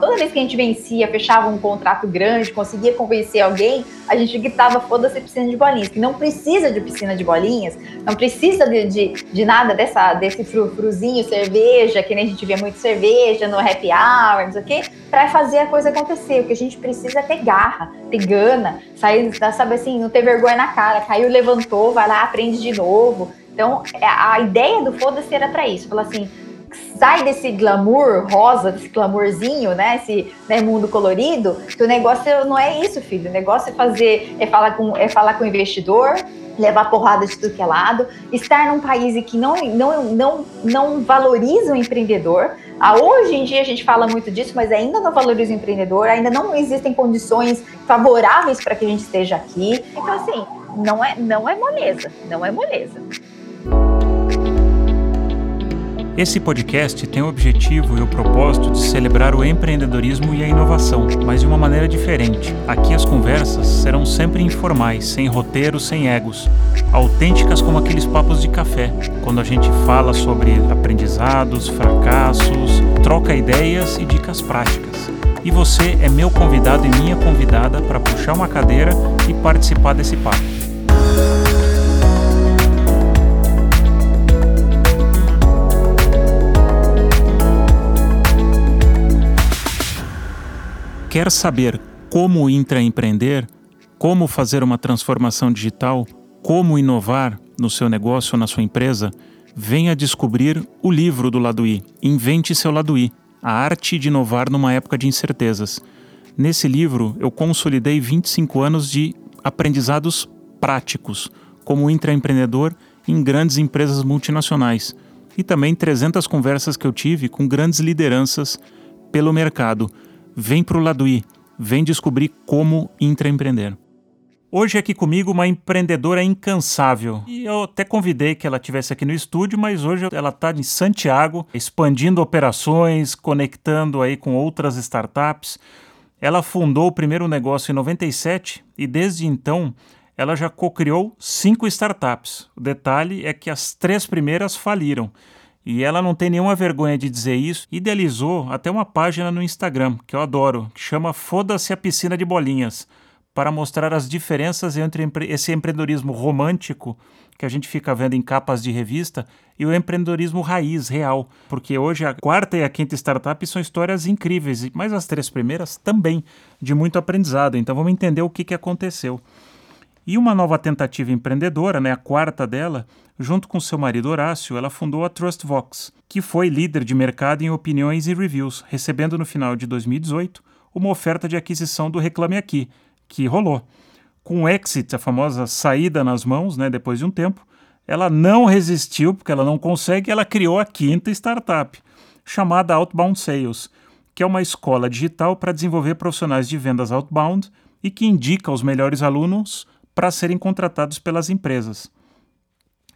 Toda vez que a gente vencia, fechava um contrato grande, conseguia convencer alguém, a gente gritava: foda-se piscina de bolinhas. Que não precisa de piscina de bolinhas, não precisa de, de, de nada dessa, desse frufruzinho, cerveja, que nem a gente vê muito cerveja no happy hour, não sei o quê, para fazer a coisa acontecer. O que a gente precisa é ter garra, ter gana, sair, sabe assim, não ter vergonha na cara, caiu, levantou, vai lá, aprende de novo. Então, é, a ideia do foda-se era para isso, falar assim sai desse glamour rosa, desse glamourzinho, né? Esse né, mundo colorido, que o negócio não é isso, filho. O negócio é fazer, é falar com, é falar com o investidor, levar porrada de tudo que é lado, estar num país que não, não, não, não valoriza o empreendedor. Ah, hoje em dia a gente fala muito disso, mas ainda não valoriza o empreendedor, ainda não existem condições favoráveis para que a gente esteja aqui. Então, assim, não é, não é moleza, não é moleza. Esse podcast tem o objetivo e o propósito de celebrar o empreendedorismo e a inovação, mas de uma maneira diferente. Aqui as conversas serão sempre informais, sem roteiro, sem egos, autênticas como aqueles papos de café, quando a gente fala sobre aprendizados, fracassos, troca ideias e dicas práticas. E você é meu convidado e minha convidada para puxar uma cadeira e participar desse papo. Quer saber como intraempreender, como fazer uma transformação digital, como inovar no seu negócio ou na sua empresa? Venha descobrir o livro do Lado I, Invente seu Lado I, a arte de inovar numa época de incertezas. Nesse livro, eu consolidei 25 anos de aprendizados práticos, como intraempreendedor em grandes empresas multinacionais, e também 300 conversas que eu tive com grandes lideranças pelo mercado Vem para o Ladui, vem descobrir como intraempreender. Hoje aqui comigo uma empreendedora incansável. E eu até convidei que ela estivesse aqui no estúdio, mas hoje ela está em Santiago, expandindo operações, conectando aí com outras startups. Ela fundou o primeiro negócio em 97 e desde então ela já co-criou cinco startups. O detalhe é que as três primeiras faliram. E ela não tem nenhuma vergonha de dizer isso. Idealizou até uma página no Instagram, que eu adoro, que chama Foda-se a Piscina de Bolinhas, para mostrar as diferenças entre esse empreendedorismo romântico que a gente fica vendo em capas de revista e o empreendedorismo raiz, real. Porque hoje a quarta e a quinta startup são histórias incríveis, mas as três primeiras também, de muito aprendizado. Então vamos entender o que, que aconteceu. E uma nova tentativa empreendedora, né, a quarta dela, junto com seu marido Horácio, ela fundou a TrustVox, que foi líder de mercado em opiniões e reviews, recebendo no final de 2018 uma oferta de aquisição do Reclame Aqui, que rolou. Com o exit, a famosa saída nas mãos, né, depois de um tempo, ela não resistiu, porque ela não consegue, ela criou a quinta startup, chamada Outbound Sales, que é uma escola digital para desenvolver profissionais de vendas outbound e que indica os melhores alunos para serem contratados pelas empresas.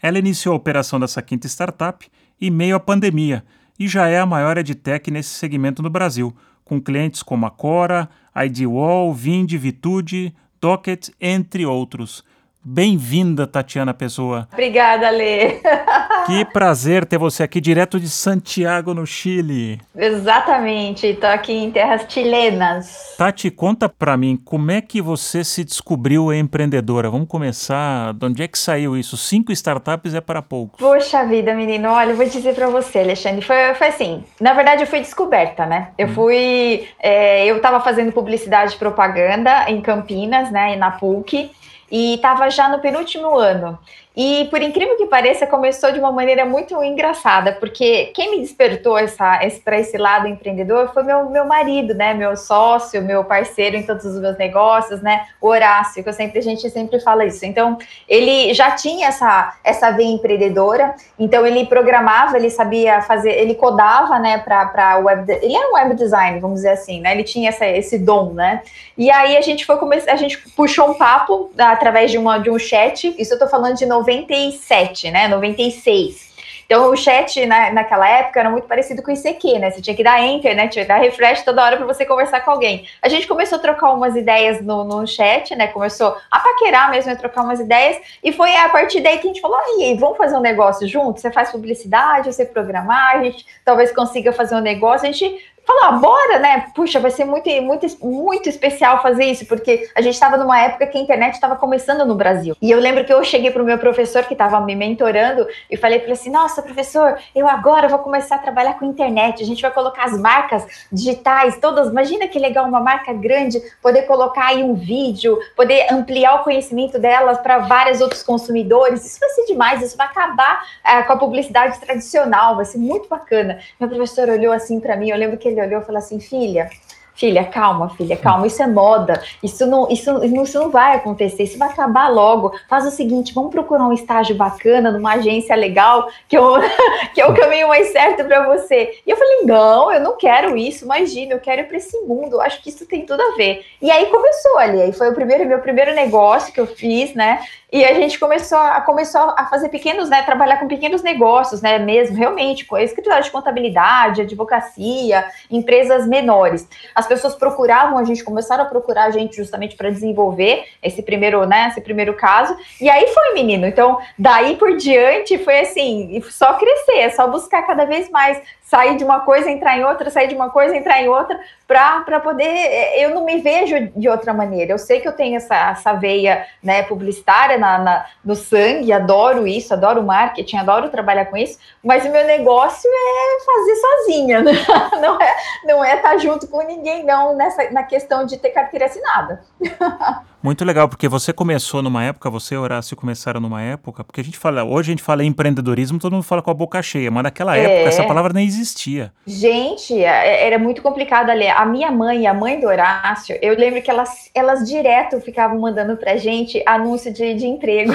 Ela iniciou a operação dessa quinta startup em meio à pandemia e já é a maior edtech nesse segmento no Brasil, com clientes como a Cora, IDWall, Vind, Vitude, Docket, entre outros. Bem-vinda, Tatiana Pessoa. Obrigada, Lê. Que prazer ter você aqui direto de Santiago, no Chile. Exatamente, estou aqui em terras chilenas. Tati, conta para mim, como é que você se descobriu empreendedora? Vamos começar, de onde é que saiu isso? Cinco startups é para poucos. Poxa vida, menino, olha, eu vou dizer para você, Alexandre, foi, foi assim, na verdade eu fui descoberta, né? Eu hum. fui, é, eu estava fazendo publicidade e propaganda em Campinas, né, na PUC, e estava já no penúltimo ano. E por incrível que pareça, começou de uma maneira muito engraçada, porque quem me despertou essa, esse, para esse lado empreendedor foi meu, meu marido, né? Meu sócio, meu parceiro em todos os meus negócios, né? O Horácio, que eu sempre, a gente sempre fala isso. Então, ele já tinha essa, essa veia empreendedora, então ele programava, ele sabia fazer, ele codava, né, para web. Ele era um web design, vamos dizer assim, né? Ele tinha essa, esse dom, né? E aí a gente foi começar, a gente puxou um papo através de, uma, de um chat, isso eu tô falando de 90 97, né? 96. Então, o chat na, naquela época era muito parecido com o ICQ, né? Você tinha que dar enter, né? Tinha que dar refresh toda hora para você conversar com alguém. A gente começou a trocar umas ideias no, no chat, né? Começou a paquerar mesmo, a trocar umas ideias. E foi a partir daí que a gente falou: aí, vamos fazer um negócio junto? Você faz publicidade, você programar, a gente talvez consiga fazer um negócio. A gente falou, ah, bora, né? Puxa, vai ser muito, muito, muito especial fazer isso, porque a gente estava numa época que a internet estava começando no Brasil. E eu lembro que eu cheguei para o meu professor que estava me mentorando e falei para ele assim: nossa, professor, eu agora vou começar a trabalhar com internet. A gente vai colocar as marcas digitais todas. Imagina que legal uma marca grande poder colocar aí um vídeo, poder ampliar o conhecimento delas para vários outros consumidores. Isso vai ser demais, isso vai acabar é, com a publicidade tradicional, vai ser muito bacana. Meu professor olhou assim para mim, eu lembro que ele olhou e falou assim: filha Filha, calma, filha, calma, isso é moda, isso não, isso, isso não vai acontecer, isso vai acabar logo. Faz o seguinte, vamos procurar um estágio bacana numa agência legal, que, eu, que é o caminho mais certo para você. E eu falei, não, eu não quero isso, imagina, eu quero ir para esse mundo, acho que isso tem tudo a ver. E aí começou ali, aí foi o primeiro, meu primeiro negócio que eu fiz, né? E a gente começou a, começou a fazer pequenos, né, trabalhar com pequenos negócios, né, mesmo, realmente, com escritório de contabilidade, advocacia, empresas menores. As pessoas procuravam, a gente começaram a procurar a gente justamente para desenvolver esse primeiro, né, esse primeiro caso. E aí foi, menino. Então, daí por diante foi assim, só crescer, é só buscar cada vez mais sair de uma coisa, entrar em outra, sair de uma coisa, entrar em outra, para poder. É, eu não me vejo de outra maneira. Eu sei que eu tenho essa, essa veia né, publicitária na, na, no sangue, adoro isso, adoro marketing, adoro trabalhar com isso, mas o meu negócio é fazer sozinha, né? não é não é estar tá junto com ninguém, não, nessa, na questão de ter carteira assinada. Muito legal, porque você começou numa época, você e Horácio começaram numa época, porque a gente fala, hoje a gente fala em empreendedorismo, todo mundo fala com a boca cheia, mas naquela é. época essa palavra nem existia. Gente, é, era muito complicado ali. A minha mãe, a mãe do Horácio, eu lembro que elas, elas direto ficavam mandando pra gente anúncio de, de emprego,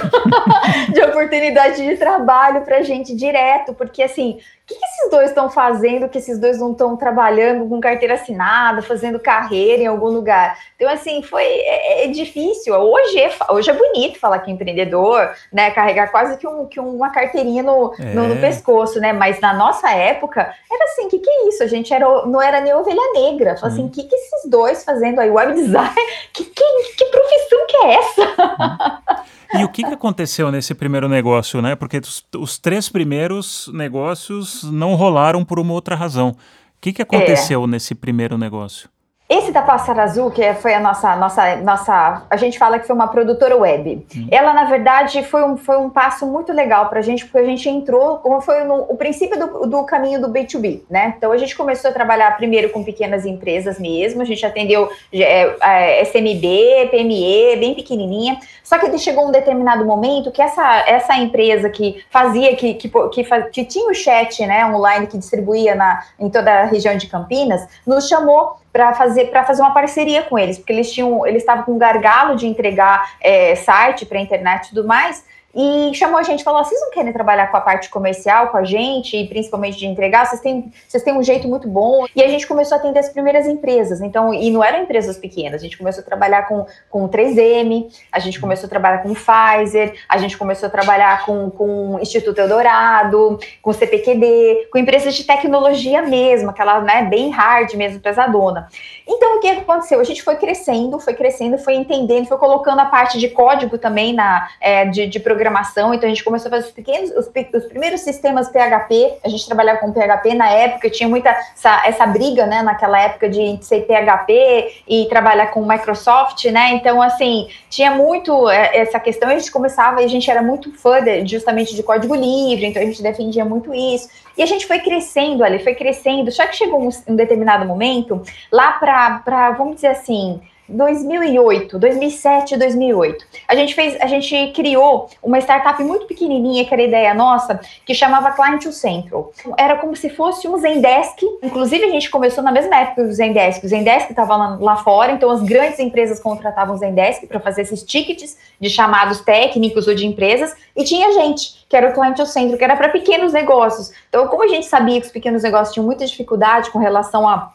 de oportunidade de trabalho pra gente direto, porque assim, o que, que esses dois estão fazendo que esses dois não estão trabalhando com carteira assinada, fazendo carreira em algum lugar? Então, assim, foi é, é difícil. Hoje é, hoje é bonito falar que é empreendedor, né? Carregar quase que, um, que uma carteirinha no, é. no, no, pescoço, né? Mas na nossa época, era assim, o que, que é isso? A gente era, não era nem ovelha negra. Falei assim, o que, que esses dois fazendo aí? Web design? Que, que, que profissão que é essa? E o que, que aconteceu nesse primeiro negócio, né? Porque os, os, três primeiros negócios não rolaram por uma outra razão. O que, que aconteceu é. nesse primeiro negócio? Esse da Pássaro Azul, que foi a nossa, nossa, nossa, a gente fala que foi uma produtora web. Hum. Ela, na verdade, foi um, foi um passo muito legal para a gente, porque a gente entrou, como foi no, o princípio do, do caminho do B2B, né? Então, a gente começou a trabalhar primeiro com pequenas empresas mesmo, a gente atendeu é, é, SMB, PME, bem pequenininha, só que chegou um determinado momento que essa, essa empresa que fazia, que, que, que, que tinha o chat né, online que distribuía na, em toda a região de Campinas, nos chamou para fazer para fazer uma parceria com eles, porque eles tinham eles estavam com um gargalo de entregar é, site para internet e tudo mais, e chamou a gente e falou: vocês não querem trabalhar com a parte comercial com a gente, e principalmente de entregar? Vocês têm, vocês têm um jeito muito bom. E a gente começou a atender as primeiras empresas. Então, e não eram empresas pequenas, a gente começou a trabalhar com, com 3M, a gente começou a trabalhar com Pfizer, a gente começou a trabalhar com, com Instituto Eldorado, com CPQD, com empresas de tecnologia mesmo, aquela né, bem hard mesmo, pesadona. Então, o que aconteceu? A gente foi crescendo, foi crescendo, foi entendendo, foi colocando a parte de código também na, é, de, de programação programação, então a gente começou a fazer os pequenos, os, os primeiros sistemas PHP, a gente trabalhava com PHP na época, tinha muita essa, essa briga, né, naquela época de ser PHP e trabalhar com Microsoft, né, então assim, tinha muito é, essa questão, a gente começava e a gente era muito fã de, justamente de código livre, então a gente defendia muito isso, e a gente foi crescendo ali, foi crescendo, só que chegou um, um determinado momento, lá para, vamos dizer assim, 2008, 2007, 2008. A gente fez, a gente criou uma startup muito pequenininha, que era ideia nossa, que chamava Client to Central. Era como se fosse um Zendesk. Inclusive a gente começou na mesma época do Zendesk. O Zendesk estava lá, lá, fora, então as grandes empresas contratavam o Zendesk para fazer esses tickets de chamados técnicos ou de empresas, e tinha gente que era o Client to Central, que era para pequenos negócios. Então, como a gente sabia que os pequenos negócios tinham muita dificuldade com relação a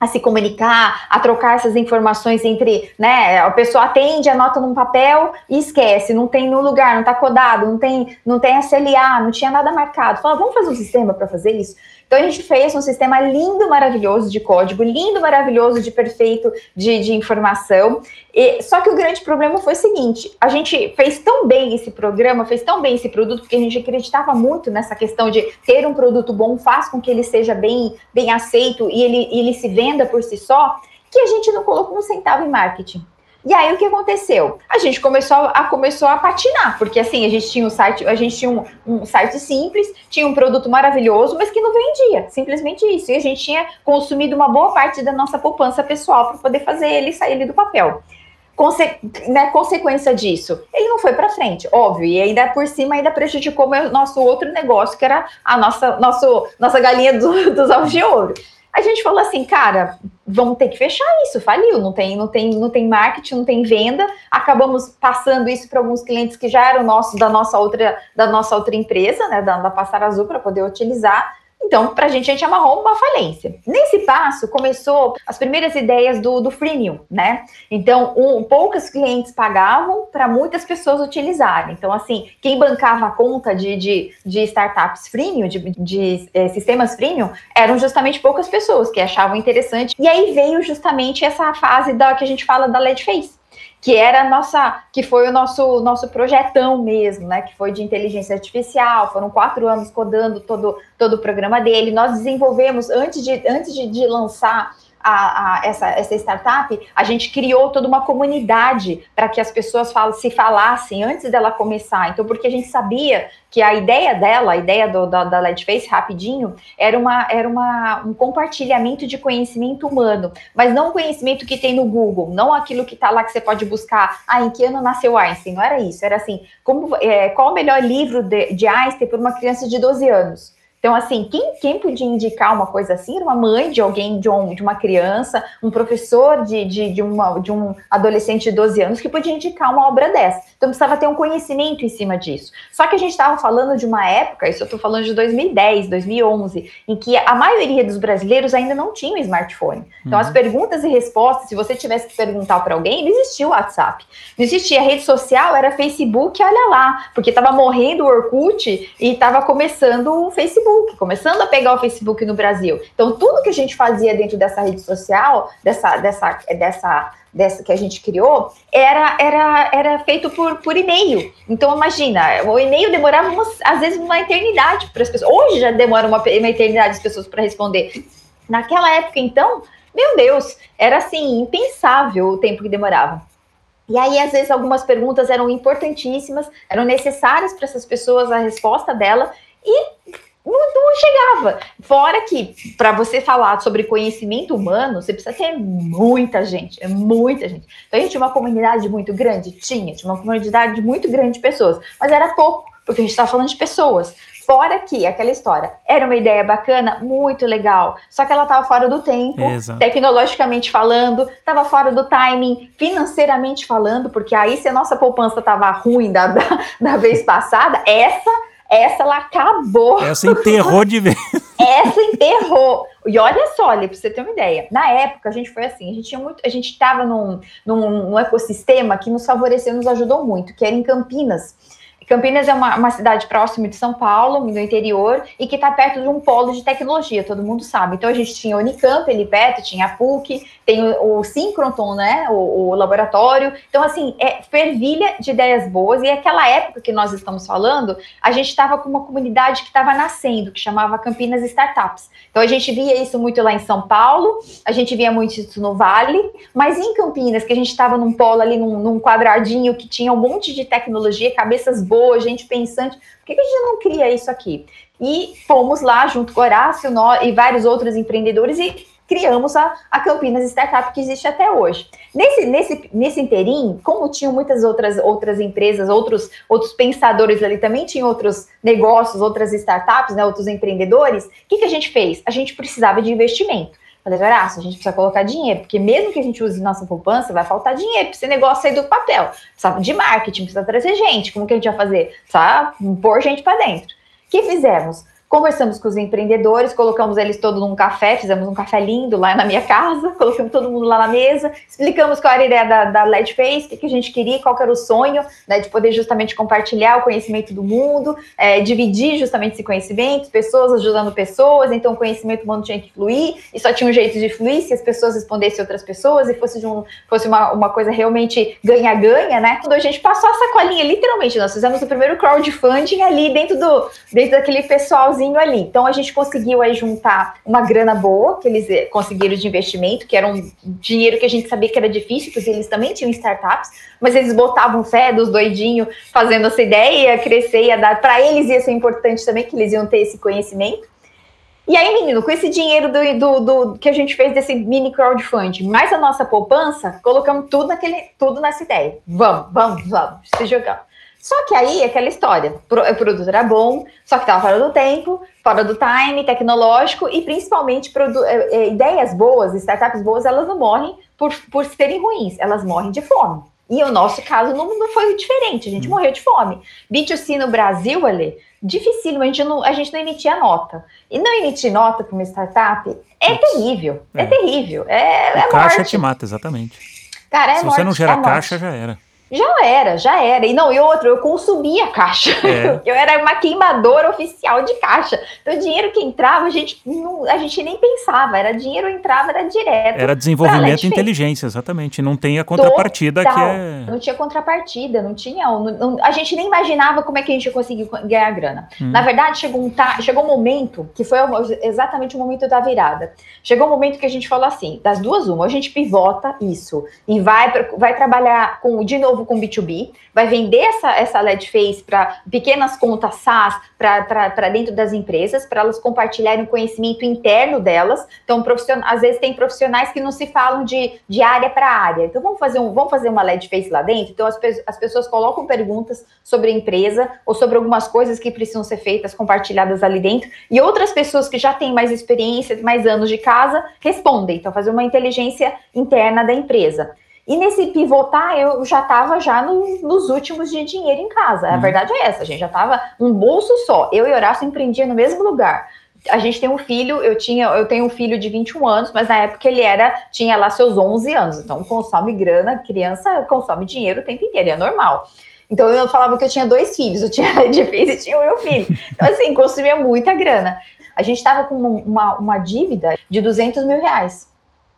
a se comunicar, a trocar essas informações entre, né, a pessoa atende, anota num papel e esquece, não tem no lugar, não está codado, não tem, não tem SLA, não tinha nada marcado. Fala, vamos fazer um sistema para fazer isso? Então a gente fez um sistema lindo, maravilhoso de código, lindo, maravilhoso de perfeito de, de informação. E, só que o grande problema foi o seguinte: a gente fez tão bem esse programa, fez tão bem esse produto, porque a gente acreditava muito nessa questão de ter um produto bom faz com que ele seja bem, bem aceito e ele, ele se venda por si só, que a gente não colocou um centavo em marketing. E aí o que aconteceu? A gente começou a, começou a patinar, porque assim, a gente tinha um site, a gente tinha um, um, site simples, tinha um produto maravilhoso, mas que não vendia, simplesmente isso. E a gente tinha consumido uma boa parte da nossa poupança pessoal para poder fazer ele sair do papel. Conse né, consequência disso, ele não foi para frente, óbvio, e ainda por cima ainda prejudicou o nosso outro negócio, que era a nossa, nosso, nossa galinha do, dos ovos de ouro a gente falou assim, cara, vamos ter que fechar isso, faliu, não tem, não tem, não tem marketing, não tem venda. Acabamos passando isso para alguns clientes que já eram nossos da nossa outra, da nossa outra empresa, né, da, da Passar Azul para poder utilizar. Então, para a gente, a gente amarrou uma falência. Nesse passo, começou as primeiras ideias do, do freemium, né? Então, um, poucos clientes pagavam para muitas pessoas utilizarem. Então, assim, quem bancava a conta de, de, de startups freemium, de, de é, sistemas freemium, eram justamente poucas pessoas que achavam interessante. E aí veio justamente essa fase da que a gente fala da LED Face que era nossa, que foi o nosso nosso projetão mesmo, né? Que foi de inteligência artificial. Foram quatro anos codando todo todo o programa dele. Nós desenvolvemos antes de antes de, de lançar a, a, essa, essa startup, a gente criou toda uma comunidade para que as pessoas fal se falassem antes dela começar. Então, porque a gente sabia que a ideia dela, a ideia do, da, da Ledface, rapidinho, era, uma, era uma, um compartilhamento de conhecimento humano, mas não o conhecimento que tem no Google, não aquilo que está lá que você pode buscar, ah, em que ano nasceu Einstein, não era isso, era assim, como, é, qual o melhor livro de, de Einstein para uma criança de 12 anos? Então, assim, quem, quem podia indicar uma coisa assim era uma mãe de alguém, de, um, de uma criança, um professor de, de, de, uma, de um adolescente de 12 anos que podia indicar uma obra dessa. Então, precisava ter um conhecimento em cima disso. Só que a gente estava falando de uma época, isso eu estou falando de 2010, 2011, em que a maioria dos brasileiros ainda não tinha um smartphone. Então, uhum. as perguntas e respostas, se você tivesse que perguntar para alguém, não existia o WhatsApp. Não existia rede social, era Facebook, olha lá, porque estava morrendo o Orkut e estava começando o Facebook. Facebook, começando a pegar o Facebook no Brasil. Então, tudo que a gente fazia dentro dessa rede social, dessa, dessa, dessa, dessa que a gente criou, era, era, era feito por, por e-mail. Então, imagina, o e-mail demorava umas, às vezes uma eternidade para as pessoas. Hoje já demora uma, uma eternidade as pessoas para responder. Naquela época, então, meu Deus, era assim, impensável o tempo que demorava. E aí, às vezes, algumas perguntas eram importantíssimas, eram necessárias para essas pessoas a resposta dela, e não, não chegava. Fora que, para você falar sobre conhecimento humano, você precisa ter muita gente, é muita gente. Então, a gente tinha uma comunidade muito grande? Tinha, tinha uma comunidade muito grande de pessoas, mas era pouco, porque a gente estava falando de pessoas. Fora que aquela história era uma ideia bacana, muito legal, só que ela estava fora do tempo, Exato. tecnologicamente falando, estava fora do timing, financeiramente falando, porque aí se a nossa poupança estava ruim da, da, da vez passada, essa essa ela acabou. Essa enterrou de vez. Essa enterrou. E olha só, olha, para você ter uma ideia. Na época, a gente foi assim, a gente tinha muito, a gente estava num, num, num ecossistema que nos favoreceu, nos ajudou muito, que era em Campinas. Campinas é uma, uma, cidade próxima de São Paulo, no interior, e que está perto de um polo de tecnologia, todo mundo sabe. Então a gente tinha o Unicamp ali perto, tinha a PUC, tem o, o né, o, o, laboratório. Então, assim, é fervilha de ideias boas, e aquela época que nós estamos falando, a gente estava com uma comunidade que estava nascendo, que chamava Campinas Startups. Então a gente via isso muito lá em São Paulo, a gente via muito isso no Vale, mas em Campinas, que a gente estava num polo ali, num, num quadradinho que tinha um monte de tecnologia, cabeças boas, boa, gente pensante. Por que, a gente não cria isso aqui? E fomos lá, junto com Horácio nós, e vários outros empreendedores, e criamos a, a Campinas Startup, que existe até hoje. Nesse, nesse, nesse interim, como tinham muitas outras, outras empresas, outros, outros pensadores ali também tinham outros negócios, outras startups, né, outros empreendedores, o que, que a gente fez? A gente precisava de investimento. Falei, Horácio, a gente precisa colocar dinheiro, porque mesmo que a gente use nossa poupança, vai faltar dinheiro para esse negócio sair do papel. Precisa de marketing, precisa trazer gente. Como que a gente vai fazer? Precisa pôr gente para dentro. O que fizemos? Conversamos com os empreendedores, colocamos eles todos num café, fizemos um café lindo lá na minha casa, colocamos todo mundo lá na mesa, explicamos qual era a ideia da, da LED Face, o que, que, a gente queria, qual era o sonho, né, de poder justamente compartilhar o conhecimento do mundo, é, dividir justamente esse conhecimento, pessoas ajudando pessoas, então o conhecimento humano tinha que fluir, e só tinha um jeito de fluir se as pessoas respondessem outras pessoas e fosse, um, fosse uma, uma coisa realmente ganha-ganha, né? Quando a gente passou a sacolinha, literalmente, nós fizemos o primeiro crowdfunding ali dentro do dentro daquele pessoalzinho ali. Então a gente conseguiu aí juntar uma grana boa que eles eh, conseguiram de investimento, que era um dinheiro que a gente sabia que era difícil, porque eles também tinham startups, mas eles botavam fé dos doidinhos fazendo essa ideia, crescer, ia dar. Para eles ia ser importante também que eles iam ter esse conhecimento. E aí, menino, com esse dinheiro do, do, do, que a gente fez desse mini crowdfunding, mais a nossa poupança, colocamos tudo naquele, tudo nessa ideia. Vamos, vamos, vamos, se jogar. Só que aí, aquela história, o produto era bom, só que estava fora do tempo, fora do time, tecnológico e principalmente é, é, ideias boas, startups boas, elas não morrem por, por serem ruins, elas morrem de fome. E o nosso caso não, não foi diferente, a gente hum. morreu de fome. B2C no Brasil, ali, dificílimo, a gente não, a gente não emitia nota. E não emitir nota para uma startup é terrível, é, é terrível. É, é caixa morte. te mata, exatamente. Cara, é Se morte, você não gera é caixa, já era. Já era, já era. E não, e outro, eu consumia caixa. É. Eu era uma queimadora oficial de caixa. Então, o dinheiro que entrava, a gente, não, a gente nem pensava. Era dinheiro entrava, era direto. Era desenvolvimento e inteligência, exatamente. Não tem a contrapartida Total. que é. Não tinha contrapartida, não tinha. Não, a gente nem imaginava como é que a gente ia conseguir ganhar grana. Hum. Na verdade, chegou um, chegou um momento que foi exatamente o momento da virada. Chegou um momento que a gente falou assim: das duas, uma, a gente pivota isso e vai, vai trabalhar com, de novo, com B2B, vai vender essa, essa LED Face para pequenas contas SaaS para dentro das empresas, para elas compartilharem o conhecimento interno delas. Então, às vezes tem profissionais que não se falam de, de área para área. Então, vamos fazer, um, vamos fazer uma LED Face lá dentro? Então, as, as pessoas colocam perguntas sobre a empresa ou sobre algumas coisas que precisam ser feitas, compartilhadas ali dentro, e outras pessoas que já têm mais experiência, mais anos de casa, respondem. Então, fazer uma inteligência interna da empresa. E nesse pivotar, eu já estava já no, nos últimos de dinheiro em casa. A uhum. verdade é essa, a gente já estava um bolso só. Eu e Horácio empreendia no mesmo lugar. A gente tem um filho, eu tinha, eu tenho um filho de 21 anos, mas na época ele era, tinha lá seus 11 anos. Então consome grana, criança consome dinheiro o tempo inteiro, é normal. Então eu falava que eu tinha dois filhos, eu tinha de vez e tinha o meu filho. Então assim, consumia muita grana. A gente estava com uma, uma dívida de 200 mil reais.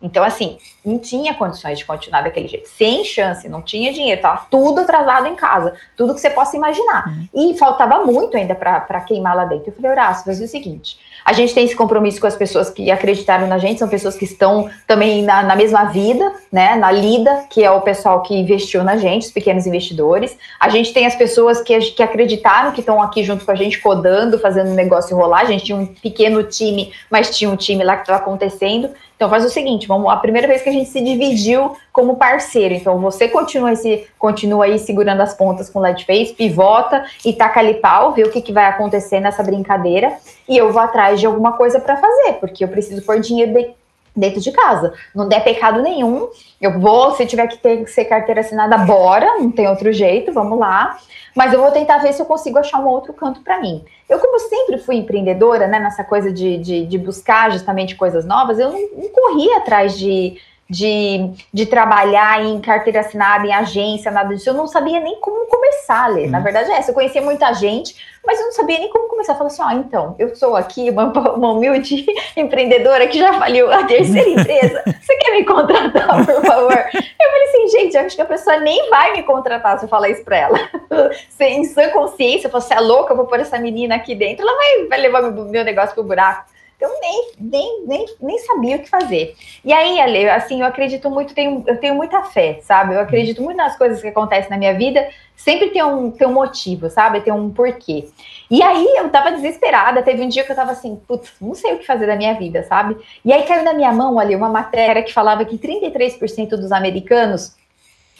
Então, assim, não tinha condições de continuar daquele jeito. Sem chance, não tinha dinheiro, estava tudo atrasado em casa, tudo que você possa imaginar. Uhum. E faltava muito ainda para queimar lá dentro. Eu falei, Horácio, fazer o seguinte: a gente tem esse compromisso com as pessoas que acreditaram na gente, são pessoas que estão também na, na mesma vida, né? Na lida, que é o pessoal que investiu na gente, os pequenos investidores. A gente tem as pessoas que, que acreditaram, que estão aqui junto com a gente, codando, fazendo o negócio rolar. A gente tinha um pequeno time, mas tinha um time lá que estava acontecendo. Então faz o seguinte, vamos a primeira vez que a gente se dividiu como parceiro. Então você continua esse continua aí segurando as pontas com o Face, pivota e taca ali pau, vê o que, que vai acontecer nessa brincadeira e eu vou atrás de alguma coisa para fazer, porque eu preciso pôr dinheiro de, dentro de casa. Não der pecado nenhum, eu vou, se tiver que ter que ser carteira assinada, bora, não tem outro jeito, vamos lá. Mas eu vou tentar ver se eu consigo achar um outro canto para mim. Eu, como sempre fui empreendedora, né, nessa coisa de, de, de buscar justamente coisas novas, eu não, não corri atrás de, de, de trabalhar em carteira assinada, em agência, nada disso. Eu não sabia nem como começar a ler. Hum. Na uhum. verdade é essa. Eu conhecia muita gente, mas eu não sabia nem como começar. Eu falei assim: ó, oh, então, eu sou aqui uma, uma humilde empreendedora que já faliu a terceira empresa. Você quer me contratar, por favor? Eu falei assim, gente, acho que a pessoa nem vai me contratar se eu falar isso pra ela. Sem sã consciência, você é louca, eu vou pôr essa menina aqui dentro, ela vai, vai levar meu, meu negócio pro buraco. Eu nem, nem, nem, nem sabia o que fazer. E aí, Ale, assim, eu acredito muito, tenho, eu tenho muita fé, sabe? Eu acredito muito nas coisas que acontecem na minha vida, sempre tem um, tem um motivo, sabe? Tem um porquê. E aí eu tava desesperada, teve um dia que eu tava assim, putz, não sei o que fazer da minha vida, sabe? E aí caiu na minha mão ali uma matéria que falava que 33% dos americanos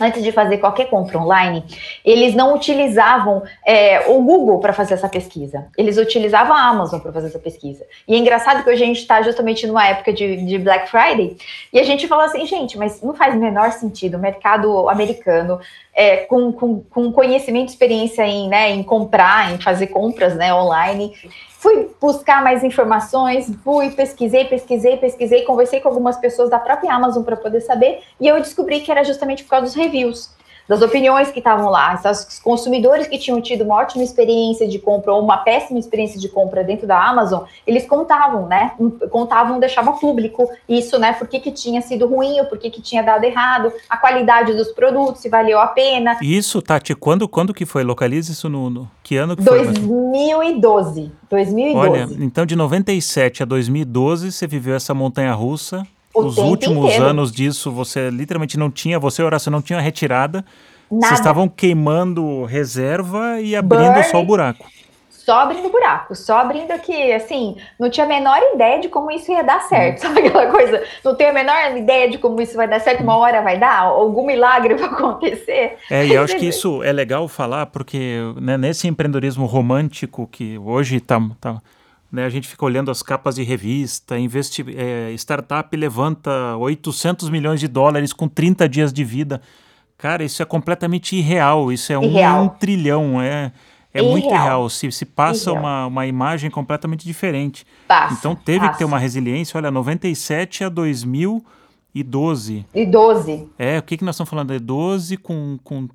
antes de fazer qualquer compra online, eles não utilizavam é, o Google para fazer essa pesquisa. Eles utilizavam a Amazon para fazer essa pesquisa. E é engraçado que hoje a gente está justamente numa época de, de, Black Friday e a gente falou assim, gente, mas não faz o menor sentido o mercado americano é, com, com, com conhecimento e experiência em, né, em comprar, em fazer compras né, online fui buscar mais informações, fui, pesquisei, pesquisei, pesquisei, conversei com algumas pessoas da própria Amazon para poder saber, e eu descobri que era justamente por causa dos reviews das opiniões que estavam lá, os consumidores que tinham tido uma ótima experiência de compra ou uma péssima experiência de compra dentro da Amazon, eles contavam, né? Contavam, deixavam público isso, né? Por que, que tinha sido ruim ou por que, que tinha dado errado, a qualidade dos produtos, se valeu a pena. Isso, Tati, quando, quando que foi? Localize isso no, no que ano que 2012, foi? 2012. Olha, então de 97 a 2012 você viveu essa montanha russa o Os últimos inteiro. anos disso, você literalmente não tinha, você, Horácio, não tinha retirada. Nada. Vocês estavam queimando reserva e abrindo Burn, só o buraco. Só abrindo buraco, só abrindo que, assim, não tinha a menor ideia de como isso ia dar certo. Hum. Sabe aquela coisa? Não tenho a menor ideia de como isso vai dar certo, uma hora vai dar, algum milagre vai acontecer. É, e eu acho que isso é legal falar, porque né, nesse empreendedorismo romântico que hoje está. Tá, né, a gente fica olhando as capas de revista, investi é, startup levanta 800 milhões de dólares com 30 dias de vida. Cara, isso é completamente irreal, isso é irreal. um trilhão, é, é irreal. muito irreal. Se, se passa Uma, uma imagem completamente diferente. Passa, então teve passa. que ter uma resiliência, olha, 97 a 2012. E 12. É, o que, que nós estamos falando? É 12 com, com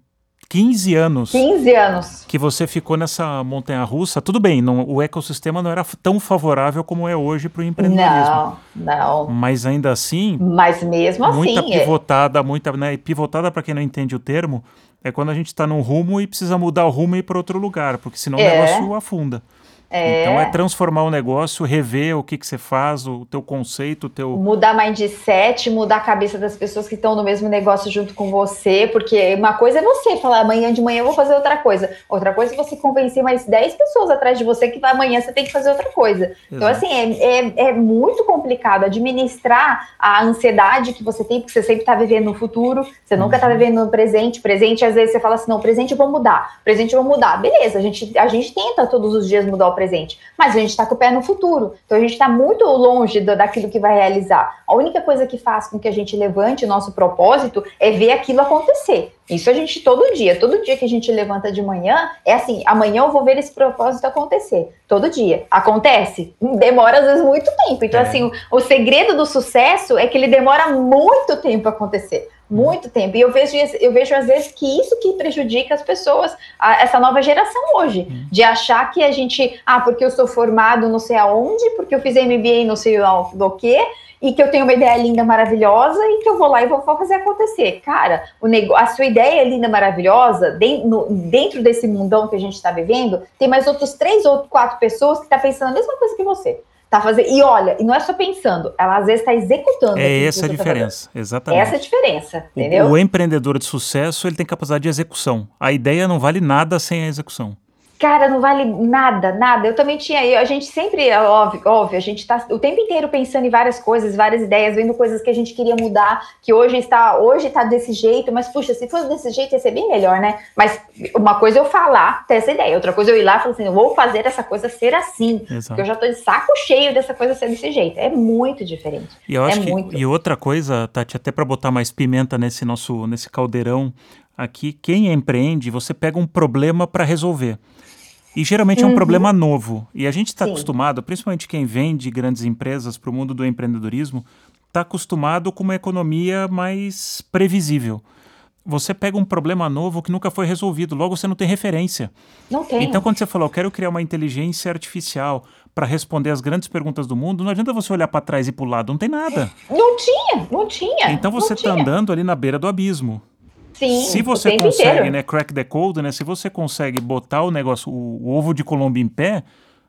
15 anos. 15 anos. Que você ficou nessa montanha russa. Tudo bem, não, o ecossistema não era tão favorável como é hoje para o empreendedorismo. Não, não. Mas ainda assim. Mas mesmo assim. Muita pivotada, é... muita. Né, pivotada, para quem não entende o termo, é quando a gente está num rumo e precisa mudar o rumo e ir para outro lugar, porque senão é. o negócio afunda. É. Então é transformar o negócio, rever o que, que você faz, o teu conceito, o teu. Mudar mindset, mudar a cabeça das pessoas que estão no mesmo negócio junto com você, porque uma coisa é você falar amanhã de manhã eu vou fazer outra coisa. Outra coisa é você convencer mais 10 pessoas atrás de você que amanhã você tem que fazer outra coisa. Então, Exato. Então, assim, é, é, é, muito complicado administrar a ansiedade que você tem, porque você sempre está vivendo no futuro, você uhum. nunca está vivendo no presente. Presente, às vezes, você fala assim: não, presente eu vou mudar, presente eu vou mudar. Beleza, a gente, a gente tenta todos os dias mudar o presente, mas a gente está com o pé no futuro. Então a gente está muito longe do, daquilo que vai realizar. A única coisa que faz com que a gente levante o nosso propósito é ver aquilo acontecer. Isso a gente todo dia, todo dia que a gente levanta de manhã, é assim, amanhã eu vou ver esse propósito acontecer. Todo dia. Acontece? Demora às vezes muito tempo. Então, é. assim, o, o segredo do sucesso é que ele demora muito tempo a acontecer muito tempo. E eu vejo, eu vejo às vezes que isso que prejudica as pessoas, a, essa nova geração hoje, uhum. de achar que a gente, ah, porque eu sou formado não sei aonde, porque eu fiz MBA não sei do que, e que eu tenho uma ideia linda, maravilhosa, e que eu vou lá e vou, vou fazer acontecer. Cara, o negócio, a sua ideia linda, maravilhosa, dentro, no, dentro desse mundão que a gente está vivendo, tem mais outros três ou quatro pessoas que estão tá pensando a mesma coisa que você. Tá fazendo, e olha, e não é só pensando, ela às vezes está executando. É essa a tá diferença, tá exatamente. Essa é a diferença, entendeu? O, o empreendedor de sucesso, ele tem capacidade de execução. A ideia não vale nada sem a execução. Cara, não vale nada, nada. Eu também tinha, a gente sempre, é óbvio, óbvio, a gente está o tempo inteiro pensando em várias coisas, várias ideias, vendo coisas que a gente queria mudar, que hoje está, hoje está desse jeito, mas puxa, se fosse desse jeito ia ser bem melhor, né? Mas uma coisa é eu falar, ter essa ideia, outra coisa é eu ir lá e falar assim, eu vou fazer essa coisa ser assim, Exato. porque eu já estou de saco cheio dessa coisa ser desse jeito. É muito diferente. E eu acho é que, muito. e outra coisa, Tati, até para botar mais pimenta nesse nosso nesse caldeirão aqui, quem empreende, você pega um problema para resolver. E geralmente uhum. é um problema novo. E a gente está acostumado, principalmente quem vem de grandes empresas para o mundo do empreendedorismo, está acostumado com uma economia mais previsível. Você pega um problema novo que nunca foi resolvido, logo você não tem referência. Não tem. Então, quando você falou, eu quero criar uma inteligência artificial para responder as grandes perguntas do mundo, não adianta você olhar para trás e para o lado, não tem nada. Não tinha, não tinha. Então você está andando ali na beira do abismo. Sim, se você consegue, né, crack the code, né, se você consegue botar o negócio, o, o ovo de Colombo em pé,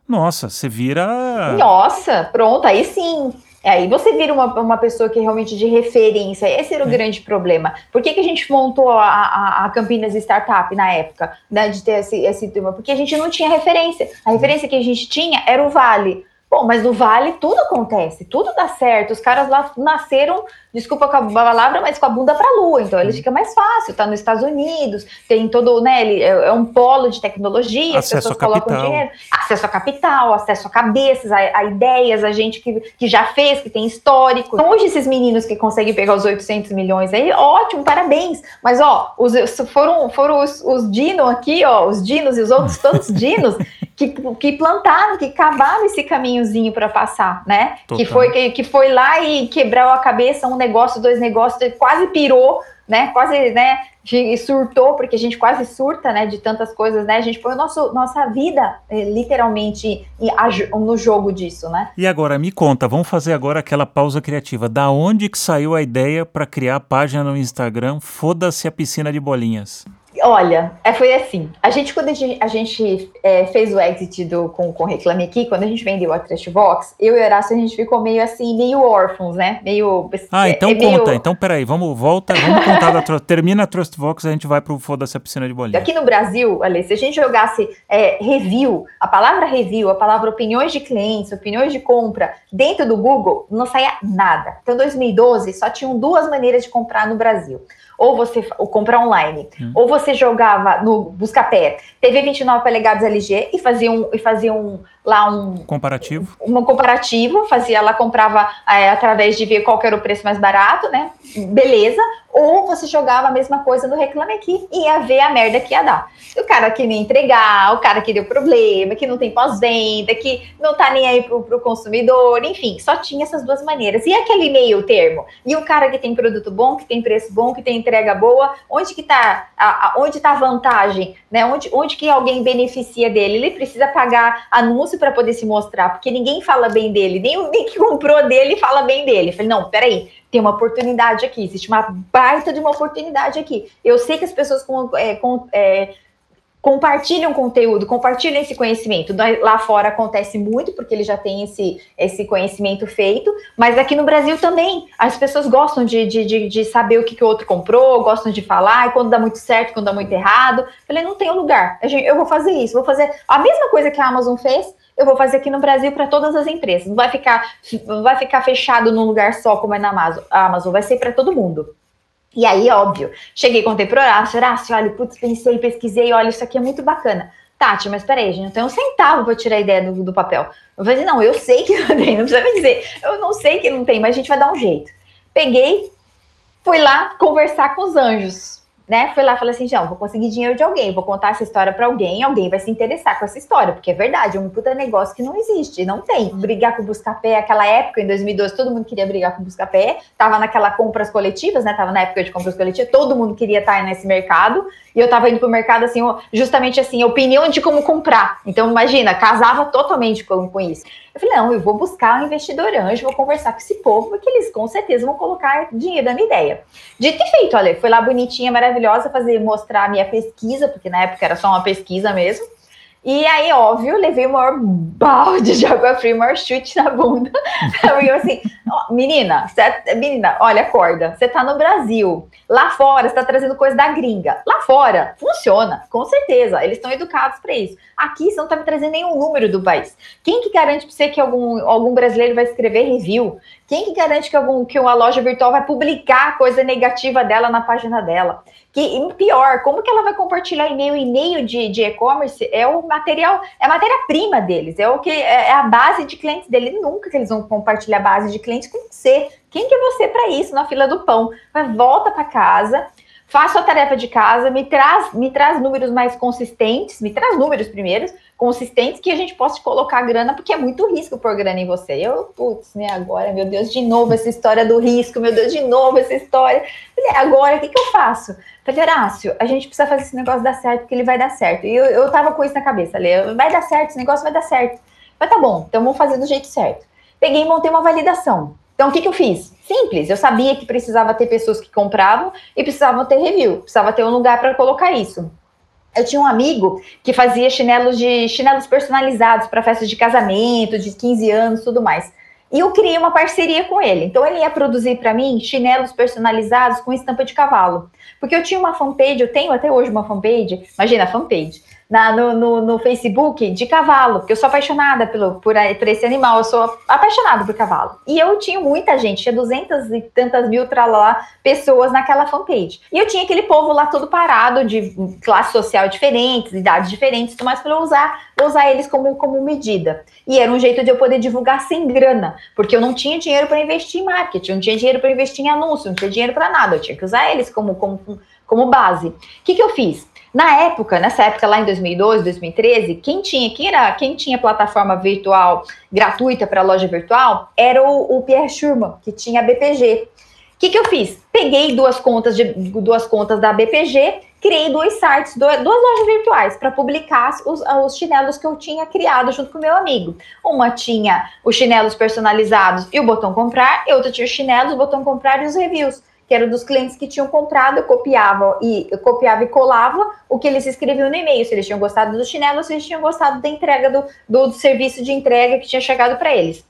nossa, você vira. Nossa, pronto, aí sim. Aí você vira uma, uma pessoa que realmente de referência. Esse era o é. grande problema. Por que, que a gente montou a, a, a Campinas Startup na época, né, de ter esse, esse tema? Porque a gente não tinha referência. A referência que a gente tinha era o Vale. Bom, mas no Vale tudo acontece, tudo dá certo. Os caras lá nasceram desculpa com a palavra, mas com a bunda para a lua. Então ele fica mais fácil, tá nos Estados Unidos, tem todo, né? Ele é, é um polo de tecnologia, acesso as pessoas colocam dinheiro, acesso a capital, acesso a cabeças, a, a, ideias, a gente que, que já fez, que tem histórico. Então, hoje esses meninos que conseguem pegar os 800 milhões aí, ótimo, parabéns. Mas ó, os, foram, foram os, os Dino aqui, ó, os Dinos e os outros tantos Dinos que, que plantaram, que cavaram esse caminhozinho para passar, né? Que foi, que, que foi lá e quebrou a cabeça, um negócio, dois negócios, quase pirou, né? Quase, né? surtou, porque a gente quase surta, né? De tantas coisas, né? A gente põe nosso, nossa vida, eh, literalmente, no jogo disso, né? E agora, me conta, vamos fazer agora aquela pausa criativa. Da onde que saiu a ideia para criar a página no Instagram Foda-se a piscina de bolinhas? Olha, é, foi assim. A gente, quando a gente, a gente é, fez o exit do, com, com Reclame Aqui, quando a gente vendeu a Trustbox, eu e o Horácio, a gente ficou meio assim, meio órfãos, né? Meio. Ah, então é, conta. Meio... Então, peraí, vamos, volta, vamos contar da Termina a Trustbox, a gente vai pro Foda-se a piscina de bolinha. Aqui no Brasil, Ale, se a gente jogasse é, review, a palavra review, a palavra opiniões de clientes, opiniões de compra, dentro do Google, não saía nada. Então, em 2012, só tinham duas maneiras de comprar no Brasil ou você ou comprar online, hum. ou você jogava no Buscapé TV 29 polegadas LG e fazia um, e fazia um lá um comparativo, um, comparativo, fazia lá comprava é, através de ver qual era o preço mais barato, né? Beleza? Ou você jogava a mesma coisa no Reclame Aqui e ia ver a merda que ia dar. O cara que nem entregar, o cara que deu problema, que não tem pós-venda, que não tá nem aí pro, pro consumidor, enfim, só tinha essas duas maneiras. E aquele meio termo? E o cara que tem produto bom, que tem preço bom, que tem entrega boa, onde que tá a, a, onde tá a vantagem, né? Onde, onde que alguém beneficia dele? Ele precisa pagar anúncio para poder se mostrar, porque ninguém fala bem dele, nem o que comprou dele fala bem dele. Eu falei, não, peraí, tem uma oportunidade aqui, existe uma baita de uma oportunidade aqui. Eu sei que as pessoas com, é, com, é, compartilham conteúdo, compartilham esse conhecimento. Lá fora acontece muito, porque ele já tem esse, esse conhecimento feito, mas aqui no Brasil também as pessoas gostam de, de, de, de saber o que, que o outro comprou, gostam de falar, e quando dá muito certo, quando dá muito errado. Eu falei, não tem lugar, eu vou fazer isso, vou fazer a mesma coisa que a Amazon fez, eu vou fazer aqui no Brasil para todas as empresas. Não vai ficar, vai ficar fechado num lugar só como é na Amazon. Amazon vai ser para todo mundo. E aí, óbvio, cheguei com o tempo Horácio, Horácio, olha, putz, pensei, pesquisei, olha, isso aqui é muito bacana. Tati, mas peraí, gente, não tem um centavo para tirar a ideia do, do papel. Eu falei, não, eu sei que não tem, não precisa me dizer. Eu não sei que não tem, mas a gente vai dar um jeito. Peguei, fui lá conversar com os anjos né, foi lá e falei assim, João, vou conseguir dinheiro de alguém, vou contar essa história para alguém, alguém vai se interessar com essa história, porque é verdade, é um puta negócio que não existe, não tem. Brigar com o Buscapé, aquela época, em 2012, todo mundo queria brigar com o Buscapé, tava naquela compras coletivas, né, tava na época de compras coletivas, todo mundo queria estar nesse mercado, e eu tava indo pro mercado, assim, justamente assim, opinião de como comprar. Então, imagina, casava totalmente com, com isso. Eu falei, não, eu vou buscar um investidor anjo, vou conversar com esse povo, porque eles com certeza vão colocar dinheiro na minha ideia. Dito e feito, olha, foi lá bonitinha, maravilhosa, fazer, mostrar a minha pesquisa, porque na época era só uma pesquisa mesmo. E aí, óbvio, levei o maior balde de água fria, o maior chute na bunda. Eu assim, oh, menina, cê, menina, olha, acorda, você tá no Brasil. Lá fora, você tá trazendo coisa da gringa. Lá fora, funciona, com certeza. Eles estão educados para isso. Aqui, você não tá me trazendo nenhum número do país. Quem que garante pra você que algum, algum brasileiro vai escrever review? Quem que garante que, algum, que uma loja virtual vai publicar coisa negativa dela na página dela? Que pior, como que ela vai compartilhar e-mail? E-mail de e-commerce é o material, é a matéria-prima deles, é o que é, é a base de clientes dele. Nunca que eles vão compartilhar a base de clientes com você. Quem que é você para isso na fila do pão? Mas volta para casa, faça a tarefa de casa, me traz, me traz números mais consistentes, me traz números primeiros, consistentes que a gente possa colocar grana, porque é muito risco pôr grana em você. Eu, putz, né, agora, meu Deus, de novo essa história do risco, meu Deus, de novo essa história. Falei, agora, o que, que eu faço? Falei, Horácio, a gente precisa fazer esse negócio dar certo, porque ele vai dar certo. E eu, eu tava com isso na cabeça, ali, vai dar certo, esse negócio vai dar certo. Mas tá bom, então vamos fazer do jeito certo. Peguei e montei uma validação. Então, o que, que eu fiz? Simples, eu sabia que precisava ter pessoas que compravam e precisavam ter review, precisava ter um lugar para colocar isso. Eu tinha um amigo que fazia chinelos de chinelos personalizados para festas de casamento, de 15 anos, tudo mais. E eu criei uma parceria com ele. Então ele ia produzir para mim chinelos personalizados com estampa de cavalo. Porque eu tinha uma fanpage, eu tenho até hoje uma fanpage, imagina fanpage, na, no, no, no, Facebook de cavalo, porque eu sou apaixonada pelo, por, por esse animal, eu sou apaixonada por cavalo. E eu tinha muita gente, tinha duzentas e tantas mil pessoas naquela fanpage. E eu tinha aquele povo lá todo parado, de classe social diferentes, idades diferentes, mas para usar, usar eles como, como medida. E era um jeito de eu poder divulgar sem grana, porque eu não tinha dinheiro para investir em marketing, não tinha dinheiro para investir em anúncio, não tinha dinheiro para nada, eu tinha que usar eles como, como, como base. O que, que eu fiz? Na época, nessa época lá em 2012, 2013, quem tinha, quem era, quem tinha plataforma virtual gratuita para loja virtual era o, o Pierre Schurman, que tinha a BPG. O que, que eu fiz? Peguei duas contas de duas contas da BPG, criei dois sites, duas lojas virtuais para publicar os, os chinelos que eu tinha criado junto com meu amigo. Uma tinha os chinelos personalizados e o botão comprar, e outra tinha os chinelos, o botão comprar e os reviews que era dos clientes que tinham comprado, eu copiava e eu copiava e colava o que eles escreviam no e-mail, se eles tinham gostado do chinelo, se eles tinham gostado da entrega do, do, do serviço de entrega que tinha chegado para eles.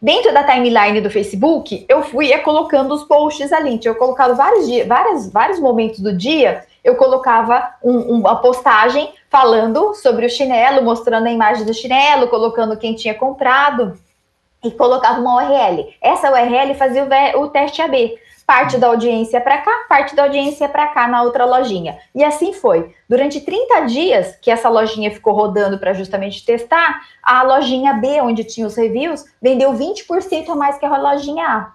Dentro da timeline do Facebook, eu fui ia colocando os posts ali. Eu colocava vários dias, vários, vários momentos do dia, eu colocava um, uma postagem falando sobre o chinelo, mostrando a imagem do chinelo, colocando quem tinha comprado e colocava uma URL. Essa URL fazia o, o teste AB parte da audiência para cá, parte da audiência para cá na outra lojinha. E assim foi. Durante 30 dias que essa lojinha ficou rodando para justamente testar, a lojinha B, onde tinha os reviews, vendeu 20% a mais que a lojinha A.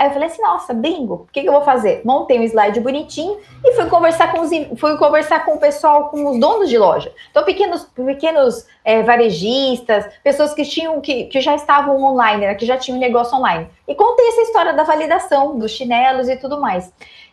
Aí eu falei assim, nossa, bingo, o que, que, eu vou fazer? Montei um slide bonitinho e fui conversar com os, fui conversar com o pessoal, com os donos de loja. Então, pequenos, pequenos é, varejistas, pessoas que tinham, que, que já estavam online, né, que já tinham negócio online. E contei essa história da validação, dos chinelos e tudo mais.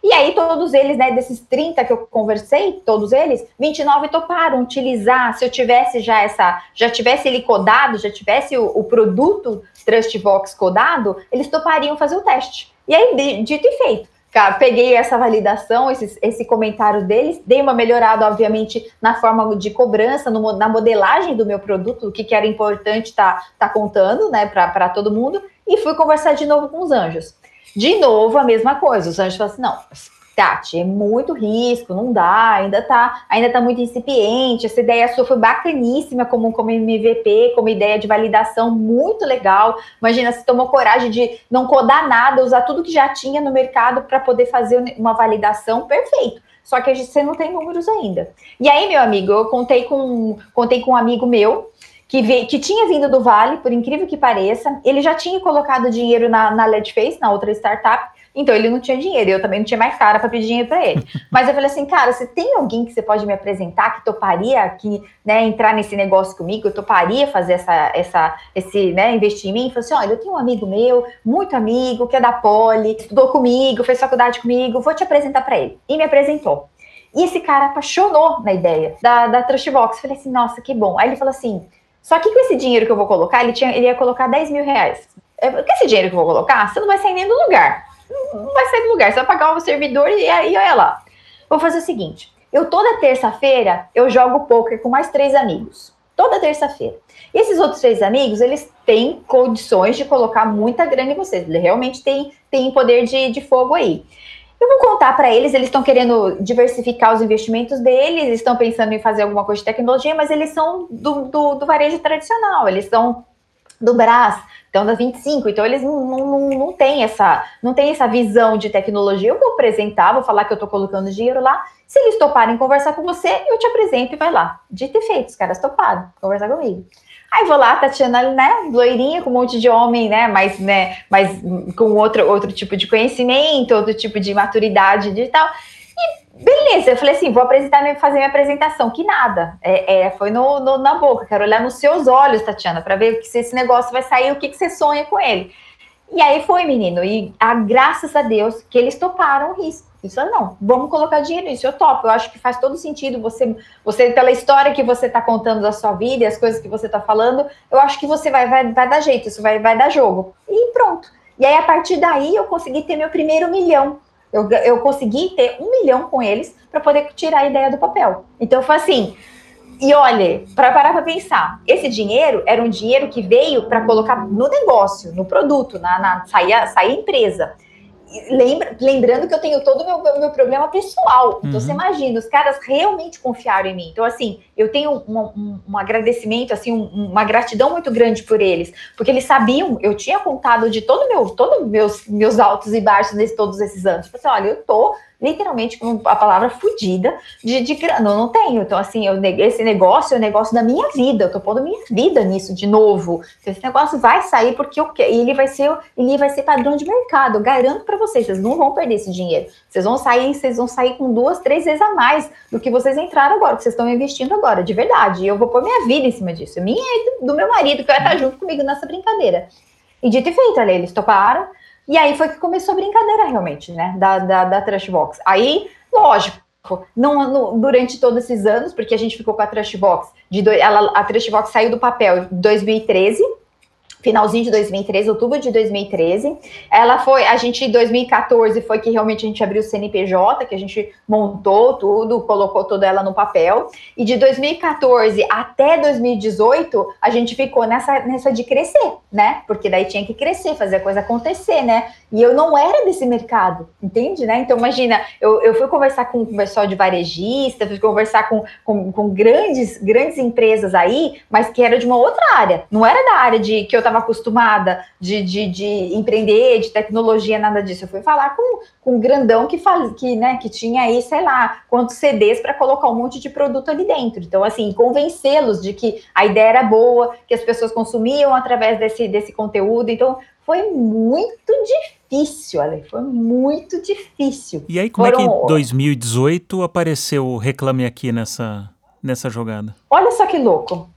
E aí, todos eles, né, desses 30 que eu conversei, todos eles, 29 toparam utilizar. Se eu tivesse já essa, já tivesse ele codado, já tivesse o, o produto Trustbox codado, eles topariam fazer o teste. E aí, dito e feito. Peguei essa validação, esse, esse comentário deles, dei uma melhorada, obviamente, na forma de cobrança, no, na modelagem do meu produto, o que, que era importante estar tá, tá contando, né, para todo mundo, e fui conversar de novo com os anjos. De novo, a mesma coisa. Os anjos falam assim: não, Tati, é muito risco, não dá, ainda tá, ainda tá muito incipiente. Essa ideia sua foi bacaníssima como, como MVP, como ideia de validação, muito legal. Imagina, você tomou coragem de não codar nada, usar tudo que já tinha no mercado para poder fazer uma validação, perfeito. Só que a gente, você não tem números ainda. E aí, meu amigo, eu contei com, contei com um amigo meu que, veio, que tinha vindo do Vale, por incrível que pareça. Ele já tinha colocado dinheiro na, na Ledface, na outra startup, então ele não tinha dinheiro. Eu também não tinha mais cara para pedir dinheiro para ele. Mas eu falei assim, cara, você tem alguém que você pode me apresentar que toparia aqui, né, entrar nesse negócio comigo? Eu toparia fazer essa, essa, esse, né, investir em mim? Ele falou assim, olha, eu tenho um amigo meu, muito amigo, que é da Poli, estudou comigo, fez faculdade comigo, vou te apresentar para ele. E me apresentou. E esse cara apaixonou na ideia da, da Trustbox. Falei assim, nossa, que bom. Aí ele falou assim, só que com esse dinheiro que eu vou colocar, ele, tinha, ele ia colocar 10 mil reais. Com esse dinheiro que eu vou colocar, você não vai sair nem do lugar. Não vai sair do lugar, você vai pagar o servidor e aí, olha lá. Vou fazer o seguinte: eu toda terça-feira eu jogo poker com mais três amigos. Toda terça-feira. E esses outros três amigos, eles têm condições de colocar muita grana em vocês. Eles realmente têm, têm poder de, de fogo aí. Eu vou contar para eles, eles estão querendo diversificar os investimentos deles, estão pensando em fazer alguma coisa de tecnologia, mas eles são do, do, do varejo tradicional, eles são do Brás, então da 25, então eles não, não, não, têm essa, não têm essa visão de tecnologia. Eu vou apresentar, vou falar que eu estou colocando dinheiro lá. Se eles toparem conversar com você, eu te apresento e vai lá. Dito e feito, os caras toparam conversar comigo. Aí vou lá, Tatiana, né, loirinha, com um monte de homem, né, mas, né, mas com outro, outro tipo de conhecimento, outro tipo de maturidade digital. E beleza, eu falei assim, vou apresentar, fazer minha apresentação. Que nada, é, é foi no, no, na boca, quero olhar nos seus olhos, Tatiana, para ver se esse negócio vai sair, o que, que você sonha com ele. E aí foi, menino, e a, graças a Deus que eles toparam o risco. Isso não, vamos colocar dinheiro nisso, eu topo. Eu acho que faz todo sentido você, você pela história que você está contando da sua vida e as coisas que você está falando, eu acho que você vai, vai, vai dar jeito, isso vai, vai dar jogo. E pronto. E aí, a partir daí, eu consegui ter meu primeiro milhão. Eu, eu consegui ter um milhão com eles para poder tirar a ideia do papel. Então, foi assim. E olha, para parar para pensar, esse dinheiro era um dinheiro que veio para colocar no negócio, no produto, na, na sair, sair empresa. Lembra, lembrando que eu tenho todo o meu, meu problema pessoal. Então, uhum. você imagina, os caras realmente confiaram em mim. Então, assim, eu tenho um, um, um agradecimento, assim, um, uma gratidão muito grande por eles, porque eles sabiam, eu tinha contado de todo meu, todos meus, meus altos e baixos nesses todos esses anos. Tipo assim, olha, eu tô literalmente com a palavra fodida de, de grana. Eu não tenho. Então, assim, eu, esse negócio é o negócio da minha vida. Eu tô pondo minha vida nisso de novo. Então, esse negócio vai sair porque eu quero. E ele vai ser, ele vai ser padrão de mercado. Eu garanto para vocês, vocês não vão perder esse dinheiro. Vocês vão sair, vocês vão sair com duas, três vezes a mais do que vocês entraram agora, que vocês estão investindo agora, de verdade. E eu vou pôr minha vida em cima disso. Minha e do, do meu marido, que vai estar junto comigo nessa brincadeira. E dito e feito, ali, eles toparam. E aí foi que começou a brincadeira realmente, né? Da, da, da. Aí, lógico, não, no, durante todos esses anos, porque a gente ficou com a Trashbox, de ela, a Trashbox saiu do papel em 2013 finalzinho de 2013, outubro de 2013. Ela foi, a gente em 2014 foi que realmente a gente abriu o CNPJ, que a gente montou tudo, colocou toda ela no papel. E de 2014 até 2018, a gente ficou nessa, nessa de crescer, né? Porque daí tinha que crescer, fazer a coisa acontecer, né? E eu não era desse mercado, entende, né? Então, imagina, eu, eu fui conversar com o pessoal de varejista, fui conversar com, com, com grandes, grandes empresas aí, mas que era de uma outra área, não era da área de que eu estava acostumada de, de, de, empreender, de tecnologia, nada disso. Eu fui falar com, com um grandão que, faz, que, né, que tinha aí, sei lá, quantos CDs para colocar um monte de produto ali dentro. Então, assim, convencê-los de que a ideia era boa, que as pessoas consumiam através desse, desse conteúdo. Então, foi muito difícil, Ale, foi muito difícil. E aí, como Foram... é que em 2018 apareceu o Reclame Aqui nessa, nessa jogada? Olha só que louco.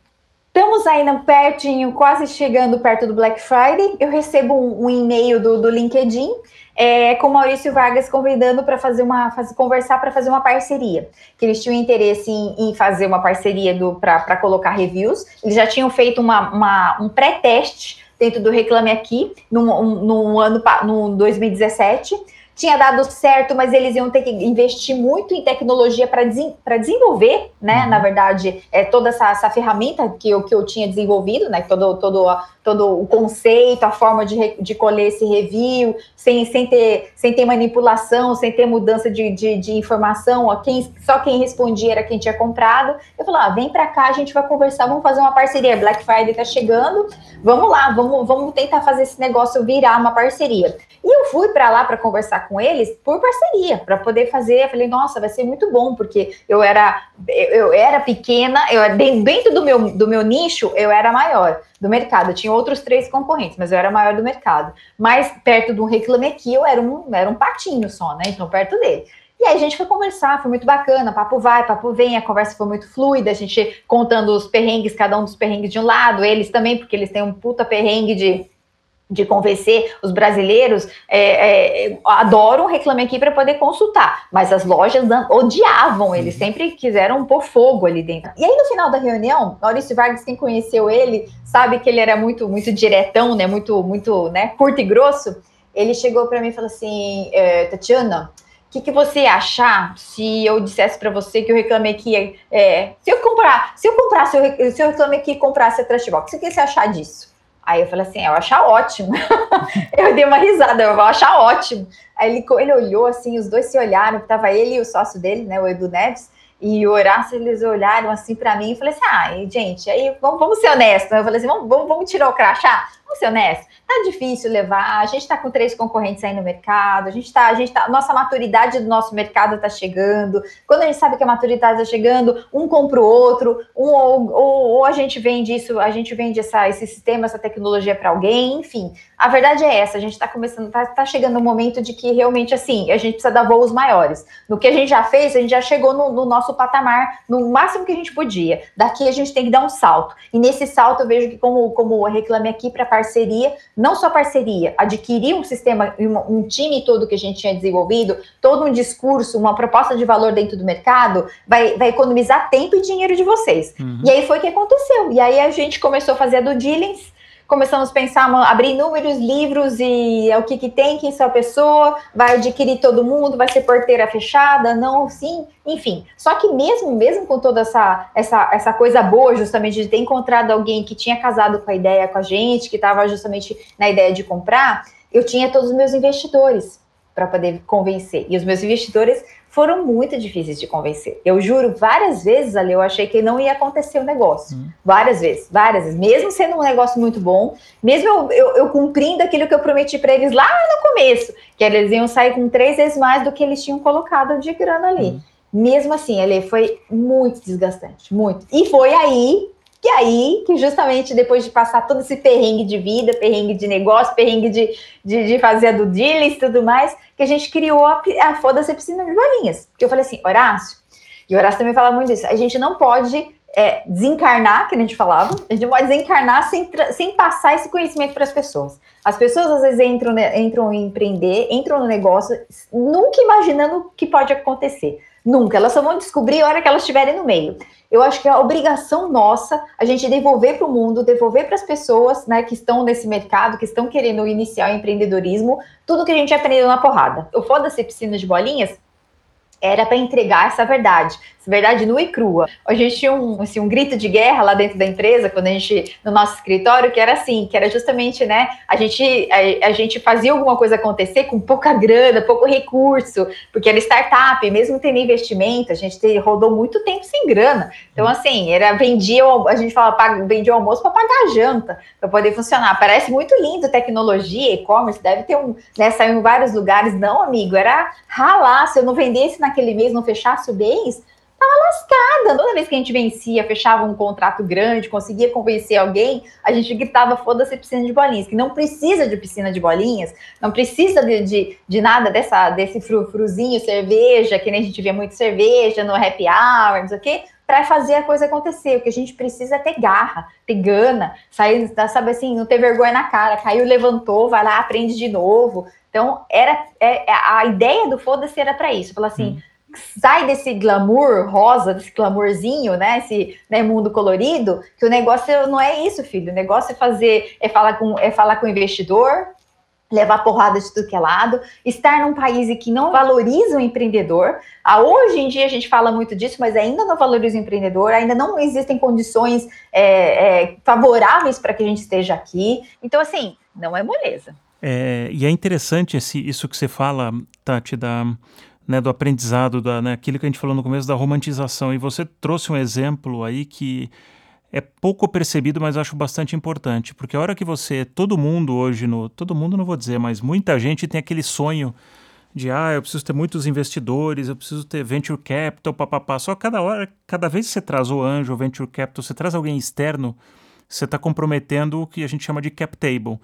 Estamos ainda pertinho, quase chegando perto do Black Friday. Eu recebo um, um e-mail do, do LinkedIn é, com Maurício Vargas convidando para fazer uma fazer, conversar para fazer uma parceria. Que eles tinham interesse em, em fazer uma parceria para colocar reviews. Eles já tinham feito uma, uma um pré-teste dentro do Reclame Aqui no, no ano no 2017 tinha dado certo, mas eles iam ter que investir muito em tecnologia para des desenvolver, né? Uhum. Na verdade, é, toda essa, essa ferramenta que eu, que eu tinha desenvolvido, né? Todo, todo todo o conceito, a forma de, de colher esse review, sem, sem, ter, sem ter manipulação, sem ter mudança de, de, de informação, ó, quem, só quem respondia era quem tinha comprado. Eu falei, ah, vem para cá, a gente vai conversar, vamos fazer uma parceria. Black Friday tá chegando, vamos lá, vamos, vamos tentar fazer esse negócio virar uma parceria. E eu fui para lá para conversar com eles por parceria, para poder fazer. Eu falei, nossa, vai ser muito bom, porque eu era, eu, eu era pequena, eu dentro do meu, do meu nicho, eu era maior do mercado. Eu tinha outros três concorrentes, mas eu era maior do mercado. Mas perto do Reclame Aqui, eu era um, era um patinho só, né? Então, perto dele. E aí a gente foi conversar, foi muito bacana, papo vai, papo vem, a conversa foi muito fluida, a gente contando os perrengues, cada um dos perrengues de um lado, eles também, porque eles têm um puta perrengue de de convencer os brasileiros, é, é, adoram o Reclame Aqui para poder consultar, mas as lojas odiavam, eles uhum. sempre quiseram pôr fogo ali dentro. E aí no final da reunião, Maurício Vargas, quem conheceu ele, sabe que ele era muito muito diretão, né, muito muito, né, curto e grosso. Ele chegou para mim e falou assim, é, Tatiana, o que, que, você achar se eu dissesse para você que eu reclamei que é, se eu comprar, se eu comprasse, se eu reclamei que comprasse a Trashbox, o que você achar disso? Aí eu falei assim, eu vou achar ótimo. eu dei uma risada, eu vou achar ótimo. Aí ele, ele olhou assim, os dois se olharam, tava ele e o sócio dele, né, o Edu Neves, e o Horácio, eles olharam assim para mim e falei assim, ah, gente, aí vamos, vamos ser honestos. Eu falei assim, vamos, vamos, tirar o crachá? Vamos ser honestos tá difícil levar, a gente está com três concorrentes aí no mercado, a gente está, a gente tá, nossa maturidade do nosso mercado está chegando. Quando a gente sabe que a maturidade está chegando, um compra o outro, um, ou, ou, ou, a gente vende isso, a gente vende essa, esse sistema, essa tecnologia para alguém, enfim. A verdade é essa, a gente está começando, está tá chegando o um momento de que realmente assim, a gente precisa dar voos maiores. No que a gente já fez, a gente já chegou no, no nosso patamar, no máximo que a gente podia. Daqui a gente tem que dar um salto. E nesse salto eu vejo que como, como reclame aqui para parceria, não só parceria, adquirir um sistema, um time todo que a gente tinha desenvolvido, todo um discurso, uma proposta de valor dentro do mercado, vai, vai economizar tempo e dinheiro de vocês. Uhum. E aí foi o que aconteceu. E aí a gente começou a fazer a do diligence, começamos a pensar, abrir inúmeros livros e é o que, que tem, quem são a pessoa, vai adquirir todo mundo, vai ser porteira fechada, não, sim, enfim. Só que mesmo, mesmo com toda essa, essa, essa coisa boa, justamente de ter encontrado alguém que tinha casado com a ideia com a gente, que estava justamente na ideia de comprar, eu tinha todos os meus investidores. para poder convencer. E os meus investidores foram muito difíceis de convencer. Eu juro, várias vezes ali eu achei que não ia acontecer o negócio. Hum. Várias vezes, várias vezes. Mesmo sendo um negócio muito bom, mesmo eu, eu, eu cumprindo aquilo que eu prometi para eles lá no começo, que eles iam sair com três vezes mais do que eles tinham colocado de grana ali. Hum. Mesmo assim, ele foi muito desgastante, muito. E foi aí que aí, que justamente depois de passar todo esse perrengue de vida, perrengue de negócio, perrengue de, de, de fazer a do e tudo mais, que a gente criou a, a foda-se piscina de bolinhas. Porque eu falei assim, Horácio, e Horácio também fala muito disso, a gente não pode é, desencarnar, que a gente falava, a gente não pode desencarnar sem, sem passar esse conhecimento para as pessoas. As pessoas às vezes entram, né, entram em empreender, entram no negócio, nunca imaginando o que pode acontecer. Nunca. Elas só vão descobrir a hora que elas estiverem no meio. Eu acho que é a obrigação nossa a gente devolver para o mundo, devolver para as pessoas né, que estão nesse mercado, que estão querendo iniciar o empreendedorismo, tudo que a gente aprendeu na porrada. O foda-se piscina de bolinhas era para entregar essa verdade, essa verdade nua e crua. A gente tinha um, assim, um grito de guerra lá dentro da empresa, quando a gente, no nosso escritório, que era assim, que era justamente, né, a gente, a, a gente fazia alguma coisa acontecer com pouca grana, pouco recurso, porque era startup, mesmo tendo investimento, a gente te, rodou muito tempo sem grana. Então, assim, era vendia, a gente fala, vendia o almoço para pagar a janta, para poder funcionar. Parece muito lindo tecnologia, e-commerce, deve ter um, né, saiu em vários lugares. Não, amigo, era ralar, se eu não vendesse naquele mês, não fechasse o mês, estava lascada. Toda vez que a gente vencia, fechava um contrato grande, conseguia convencer alguém, a gente gritava: foda-se piscina de bolinhas, que não precisa de piscina de bolinhas, não precisa de, de, de nada dessa, desse frufruzinho, cerveja, que nem a gente vê muito cerveja no happy hour, não sei o quê, para fazer a coisa acontecer. O que a gente precisa é ter garra, ter gana, sair, sabe assim, não ter vergonha na cara, caiu, levantou, vai lá, aprende de novo. Então, era é, é a ideia do foda-se era para isso. Falar assim, hum sai desse glamour rosa, desse glamourzinho, né? Esse né, mundo colorido, que o negócio não é isso, filho. O negócio é fazer, é falar com, é falar com o investidor, levar porrada de tudo que é lado, estar num país que não valoriza o empreendedor. Ah, hoje em dia a gente fala muito disso, mas ainda não valoriza o empreendedor, ainda não existem condições é, é, favoráveis para que a gente esteja aqui. Então, assim, não é moleza. É, e é interessante esse, isso que você fala, Tati, da né, do aprendizado, da, né, aquilo que a gente falou no começo da romantização. E você trouxe um exemplo aí que é pouco percebido, mas acho bastante importante, porque a hora que você, todo mundo hoje, no, todo mundo não vou dizer, mas muita gente tem aquele sonho de, ah, eu preciso ter muitos investidores, eu preciso ter venture capital, papapá. Só cada hora, cada vez que você traz o anjo, o venture capital, você traz alguém externo, você está comprometendo o que a gente chama de cap table,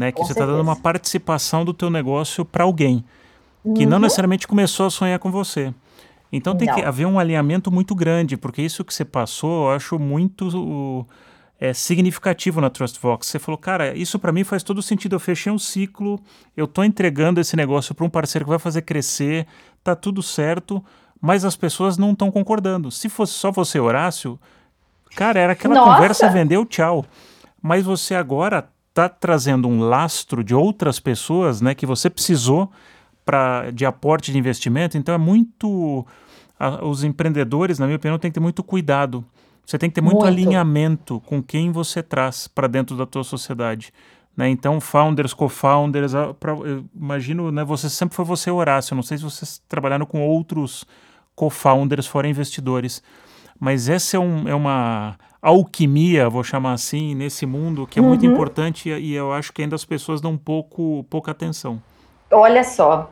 né? Que Com você está dando uma participação do teu negócio para alguém que uhum. não necessariamente começou a sonhar com você. Então tem não. que haver um alinhamento muito grande, porque isso que você passou eu acho muito é, significativo na TrustVox. Você falou, cara, isso para mim faz todo sentido. Eu fechei um ciclo, eu estou entregando esse negócio para um parceiro que vai fazer crescer, tá tudo certo, mas as pessoas não estão concordando. Se fosse só você, Horácio, cara, era aquela Nossa. conversa, vendeu, tchau. Mas você agora está trazendo um lastro de outras pessoas, né, que você precisou pra, de aporte de investimento, então é muito. A, os empreendedores, na minha opinião, têm que ter muito cuidado. Você tem que ter muito, muito. alinhamento com quem você traz para dentro da tua sociedade. Né? Então, founders, co-founders, imagino, né, você sempre foi você, Horácio. Não sei se vocês trabalharam com outros co-founders fora investidores, mas essa é, um, é uma alquimia, vou chamar assim, nesse mundo que é uhum. muito importante e, eu acho que ainda as pessoas dão pouco, pouca atenção. Olha só,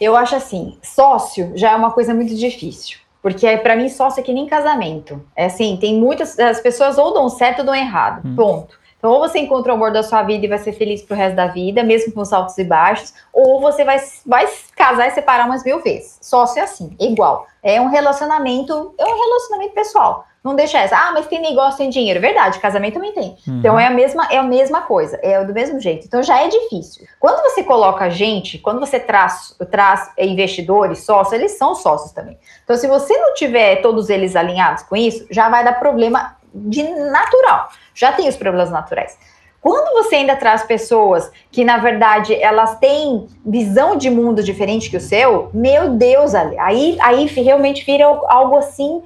eu acho assim, sócio já é uma coisa muito difícil. Porque para mim, sócio é que nem casamento. É assim, tem muitas. As pessoas ou dão certo ou dão errado. Hum. Ponto. Então, ou você encontra o amor da sua vida e vai ser feliz pro resto da vida, mesmo com os altos e baixos, ou você vai, vai casar e separar umas mil vezes. Sócio é assim, é igual. É um relacionamento, é um relacionamento pessoal. Não deixa essa, ah, mas tem negócio, tem dinheiro. Verdade, casamento também tem. Uhum. Então é a mesma, é a mesma coisa, é do mesmo jeito. Então já é difícil. Quando você coloca gente, quando você traz, traz investidores, sócios, eles são sócios também. Então, se você não tiver todos eles alinhados com isso, já vai dar problema de natural. Já tem os problemas naturais. Quando você ainda traz pessoas que, na verdade, elas têm visão de mundo diferente que o seu, meu Deus, aí, aí realmente vira algo assim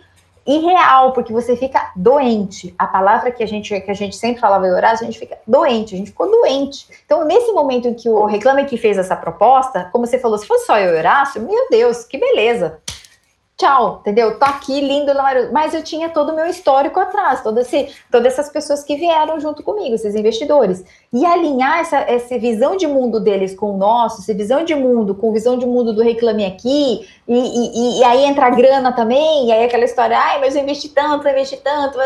irreal, porque você fica doente. A palavra que a gente, que a gente sempre falava em Horácio, a gente fica doente, a gente ficou doente. Então, nesse momento em que o Reclame que fez essa proposta, como você falou, se fosse só eu e Horácio, meu Deus, que beleza tchau, entendeu? Tô aqui, lindo, mas eu tinha todo o meu histórico atrás, todo esse, todas essas pessoas que vieram junto comigo, esses investidores. E alinhar essa, essa visão de mundo deles com o nosso, essa visão de mundo com visão de mundo do Reclame Aqui, e, e, e aí entra a grana também, e aí aquela história, ai, mas eu investi tanto, eu investi tanto.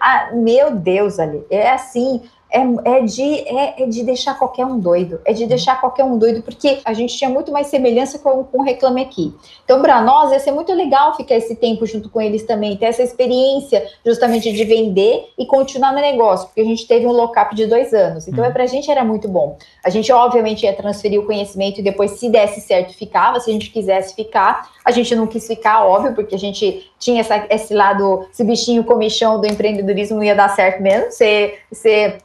Ah, meu Deus, ali, é assim, é, é, de, é, é, de deixar qualquer um doido. É de deixar qualquer um doido, porque a gente tinha muito mais semelhança com, com o Reclame Aqui. Então, para nós, ia ser muito legal ficar esse tempo junto com eles também, ter essa experiência justamente de vender e continuar no negócio, porque a gente teve um lock-up de dois anos. Então, é, para a gente era muito bom. A gente, obviamente, ia transferir o conhecimento e depois, se desse certo, ficava. Se a gente quisesse ficar, a gente não quis ficar, óbvio, porque a gente tinha essa, esse lado, esse bichinho comichão do empreendedorismo não ia dar certo mesmo. Você. você